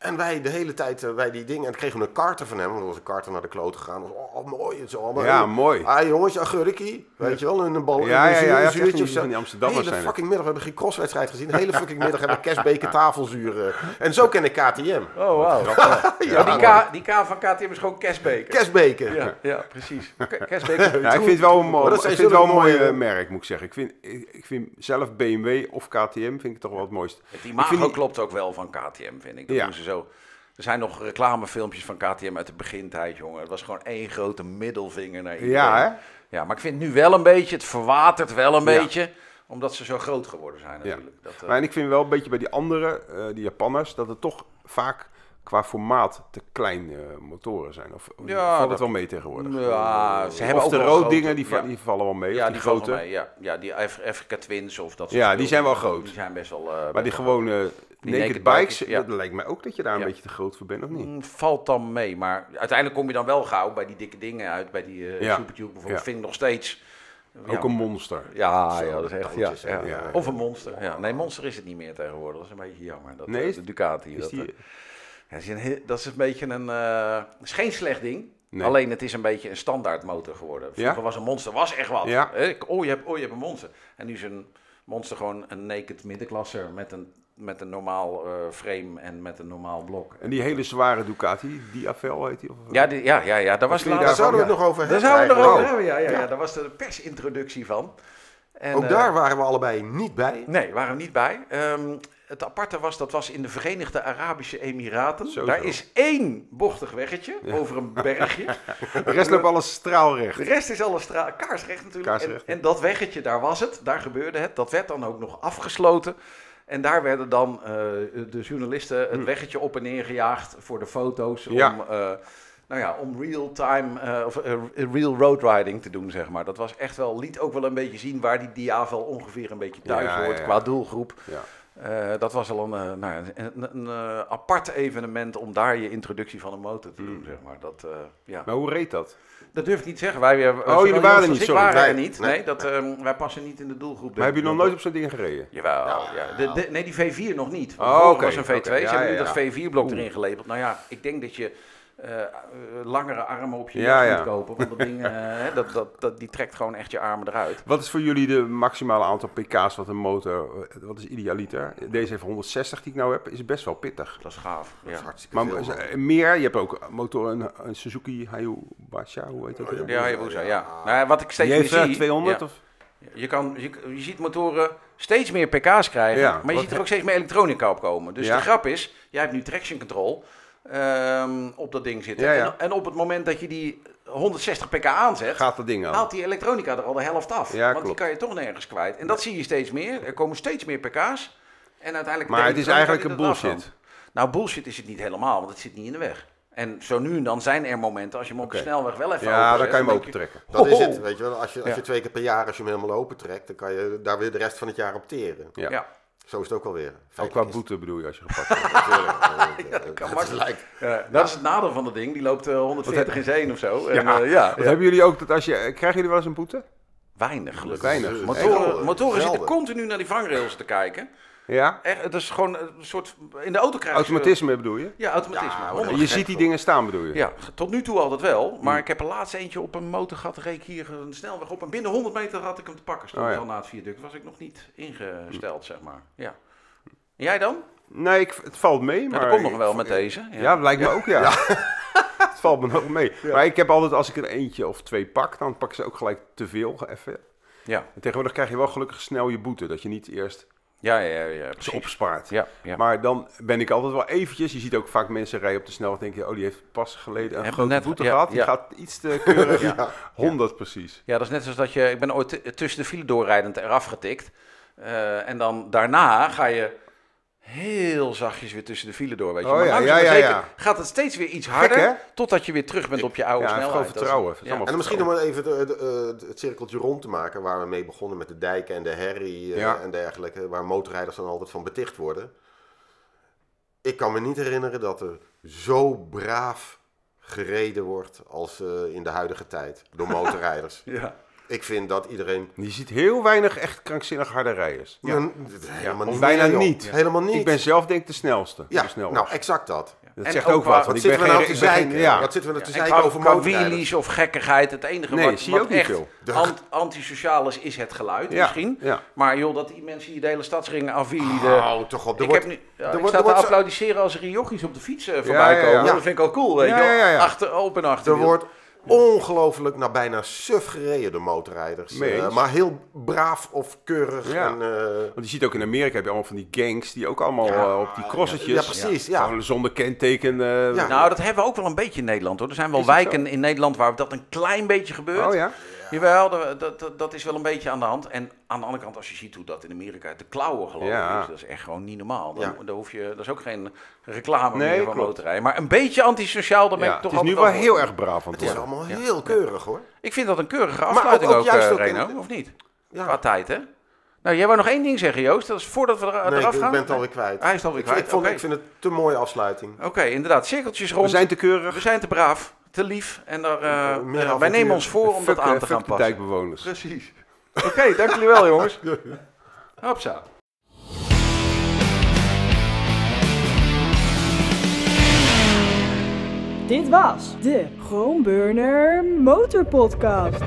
En wij de hele tijd eh, bij die dingen. En kregen we een karter van hem. Want er was een karter naar de kloot gegaan. Was, oh, mooi. Het is allemaal, Ja, mooi. Ah, jongens, agurkie. Weet je wel, een bal. Ja, een ja, zuurtje of die- zo. van die Amsterdammers De hele zijn fucking middag. We hebben geen crosswedstrijd gezien. De hele fucking middag hebben we Kesbeke tafelzuren. En zo ken ik KTM. Oh, wauw. Ja, die, K, die K van KTM is gewoon Kesbeker. Kesbeke. Ja, ja, precies. Ja, ik vind het wel een, mo- Maar dat ik vind het wel een mooi mooie- eh, merk, moet ik zeggen. Ik vind, ik, ik vind zelf BMW of KTM vind ik toch wel het mooist. Het Ik vind imago die- klopt ook wel van KTM, vind ik. Dat Ja. ze zo. Er zijn nog reclamefilmpjes van KTM uit de begintijd, jongen. Het was gewoon één grote middelvinger naar iedereen. Ja, hè? Ja, maar ik vind nu wel een beetje, het verwatert wel een Ja. beetje. Omdat ze zo groot geworden zijn Ja. natuurlijk. Dat, eh, Maar en ik vind wel een beetje bij die andere, eh, die Japanners, dat het toch vaak qua formaat te klein eh, motoren zijn. Of Ja, valt dat- wel mee tegenwoordig? ja, ze hebben ook de rood dingen, die, ja. die vallen wel mee. Ja, die, die grote. Mee, ja, ja, die Af- Africa Twins of dat soort Ja, die zijn wel groot. Die zijn best wel... eh, Maar best die gewone Die naked, naked bikes, bikes, ja. dat lijkt mij ook dat je daar een Ja. beetje te groot voor bent, of niet? Mm, Valt dan mee, maar uiteindelijk kom je dan wel gauw bij die dikke dingen uit, bij die eh Ja. Supertube bijvoorbeeld, vind ik nog steeds. Ook een monster. Ja, ja, dat is echt. Ja. Of een monster. Ja. Nee, monster is het niet meer tegenwoordig. Dat is een beetje jammer. Dat, Nee, eh, is- de Ducati. Is dat, die, eh, is een dat is een beetje een. eh, het is geen slecht ding. Nee. Alleen het is een beetje een standaard motor geworden. Vroeger Ja? was een monster was echt wat. Ja. Oh, je hebt, oh, je hebt een monster. En nu is een monster gewoon een naked middenklasser met een, met een normaal eh, frame en met een normaal blok. En die hele zware Ducati, die Avel heet die? Of, Ja, die, ja, ja, ja, daar was laatst- Daar zouden we het nog over Daar hebben. zouden we het nog over eigenlijk. hebben, ja, ja, ja. Ja. Daar was de persintroductie van. En, Ook eh, daar waren we allebei niet bij. Nee, waren we niet bij. Ehm, het aparte was, dat was in de Verenigde Arabische Emiraten. Zo, Daar zo. is één bochtig weggetje over een bergje. De rest loopt alles straalrecht. De rest is alles stra- kaarsrecht natuurlijk. Kaarsrecht, en, en dat weggetje, daar was het. Daar gebeurde het. Dat werd dan ook nog afgesloten. En daar werden dan eh, de journalisten het weggetje op en neer gejaagd voor de foto's. Hm. Ja. Om, eh, nou ja, om real-time, eh, of real road riding te doen, zeg maar. Dat was echt wel, liet ook wel een beetje zien waar die Diavel ongeveer een beetje thuis Ja, hoort ja, ja. qua doelgroep. Eh, dat was al een, eh, nou, een, een, een, eh, apart evenement om daar je introductie van een motor te doen, zeg maar. Dat, ja. Maar hoe reed dat? dat durf ik niet te zeggen. Wij, eh, Oh, jullie waren er niet, sorry. waren er niet. Nee, nee. dat, ehm, wij passen niet in de doelgroep. Maar heb je nog nooit op zo'n ding gereden? Jawel, ja. De, de- nee, die V4 nog niet. Oh, oké, was een V2. oké, Ze hebben nu dat ja. V4-blok Oeh. erin gelabeld. Nou ja, ik denk dat je eh, langere armen op je Ja, ja. moet kopen. Want dat ding, eh, dat, dat, dat, die trekt gewoon echt je armen eruit. Wat is voor jullie de maximale aantal pk's wat een motor, wat is idealiter? Deze heeft 160 die ik nou heb, is best wel pittig. Dat is gaaf. Dat is Ja. hartstikke Maar veel, er meer, je hebt ook motoren, een, een Suzuki Hayabusa, hoe heet dat? Ja, Hayabusa, ja. Nou, ja, wat ik steeds meer zie... 200 ja. of? Je, kan, je, je ziet motoren steeds meer pk's krijgen, Ja, maar je ziet er ook steeds meer elektronica op komen. Dus Ja. de grap is, jij hebt nu traction control ehm, op dat ding zitten. Ja, ja. En, en op het moment dat je die 160 pk aanzet, Gaat dat ding aan? haalt die elektronica er al de helft af. Ja, want die kan je toch nergens kwijt. En dat zie je steeds meer. Er komen steeds meer pk's. En uiteindelijk Maar het is eigenlijk een bullshit. Nou, bullshit is het niet helemaal, want het zit niet in de weg. En zo nu en dan zijn er momenten als je hem op de snelweg wel even Ja, dan kan je hem denk opentrekken. Dat is het, weet je wel. Als je, als Ja. je twee keer per jaar, als je hem helemaal open trekt, dan kan je daar weer de rest van het jaar op teren. Ja. Ja. Zo is het ook alweer. Ook qua is- boete bedoel je als je gepakt wordt. Dat kan Het makkelijk. lijkt- Ja, dat is het nadeel van dat ding. Die loopt eh, 140 in zijn of zo. En, Ja. eh, ja, hebben jullie ook dat als je, krijgen jullie wel eens een boete? Weinig gelukkig. Weinig. Motoren, zitten continu naar die vangrails te kijken. Ja? Echt, het is gewoon een soort... In de auto krijg je... Automatisme bedoel je? Ja, automatisme. Ja, je ziet die dingen staan bedoel je? Ja, tot nu toe altijd wel. Maar Hmm. ik heb er laatst eentje op een motor gehad. reed ik hier een snelweg op. En binnen 100 meter had ik hem te pakken. Stond Oh, ja. al na het viaduct. Was ik nog niet ingesteld, zeg maar. Ja. En jij dan? Nee, ik, het valt mee. Maar dat komt nog ik- wel met deze. Ja, lijkt me ook, ja. het valt me nog mee. Maar ik heb altijd, als ik er eentje of twee pak, dan pakken ze ook gelijk te veel, even. Ja, En tegenwoordig krijg je wel gelukkig snel je boete, dat je niet eerst ja, ja, ja, ja ze precies. opspaart. Ja, ja. Maar dan ben ik altijd wel eventjes, je ziet ook vaak mensen rijden op de snelweg, denk je, oh die heeft pas geleden een Heb grote net- boete ja, gehad, die ja. gaat iets te keurig. Ja. 100 precies. Ja, dat is net zoals dat je... Ik ben ooit tussen de file doorrijdend eraf getikt. Eh, en dan daarna ga je heel zachtjes weer tussen de file door, weet je. Oh maar ja, ja, ja, zeker ja. gaat het steeds weer iets harder, totdat je weer terug bent op je oude Ja, snelheid. gewoon vertrouwen. Ja. En dan misschien maar even de, de, eh, het cirkeltje rond te maken waar we mee begonnen met de dijken en de herrie eh, Ja. en dergelijke, waar motorrijders dan altijd van beticht worden. Ik kan me niet herinneren dat er zo braaf gereden wordt als eh, in de huidige tijd door motorrijders. Ja. Ik vind dat iedereen... Je ziet heel weinig echt krankzinnig harde rijders. Ja. helemaal of niet bijna niet. Helemaal niet. Ik ben zelf denk ik de snelste. ja, de nou exact dat. dat En zegt ook wat. Wat Want ik zitten we nou geen, te ik zeiken? ja. Wat zitten we nou te En zeiken over motorrijders? wheelies of gekkigheid, het enige Nee, wat, zie je wat ook niet echt veel. De- ant- antisociaal is, is het geluid Ja, misschien. ja. Maar joh, dat die mensen hier de hele stadsringen afwielen. Hou toch op. Er ik wordt, heb nu, ja, er ik wordt- sta te applaudisseren als er jochies op de fiets eh, voorbij ja, ja. komen. Ja. Dat vind ik al cool, weet Ja, je wel. ja, ja, ja. Achter, open achter. Er wordt ongelooflijk naar bijna suf gereden door motorrijders. Eh, maar heel braaf of keurig. Ja. En, eh, Want je ziet ook in Amerika heb je allemaal van die gangs die ook allemaal Ja, eh, op die crossetjes. ja, precies, ja. Gewoon zonder kenteken. eh, Ja. Nou, dat hebben we ook wel een beetje in Nederland hoor. Er zijn wel wijken in Nederland waar dat een klein beetje gebeurt. Oh ja? Jawel, dat, dat, is wel een beetje aan de hand. En aan de andere kant, als je ziet hoe dat in Amerika uit de klauwen gelopen Ja. is, dat is echt gewoon niet normaal. Dan, Ja. dan hoef je, dat is ook geen reclame Nee, meer van klopt. motorrijden. Maar een beetje antisociaal, daar ben Ja, ik toch het is nu wel wel heel erg braaf aan het Het is allemaal Ja. heel keurig hoor. Ik vind dat een keurige ook- afsluiting ook ook, juist eh, ook in- Reno, of niet? Ja. Qua tijd, hè? Nou, jij wou nog één ding zeggen, Joost. Dat is voordat we er, Nee, eraf gaan. ik ben het alweer kwijt. Hij is alweer ik, kwijt, ik, vond, ik vind het te mooie afsluiting. Oké, inderdaad. Cirkeltjes rond. We zijn te keurig. We zijn te braaf, te lief. En daar, eh, eh, wij nemen ons voor om Fuck, dat aan eh, te fuck gaan de passen. dijkbewoners. Precies. Oké, dank jullie wel, jongens. Hopsa. Dit was de Groenburner Motorpodcast.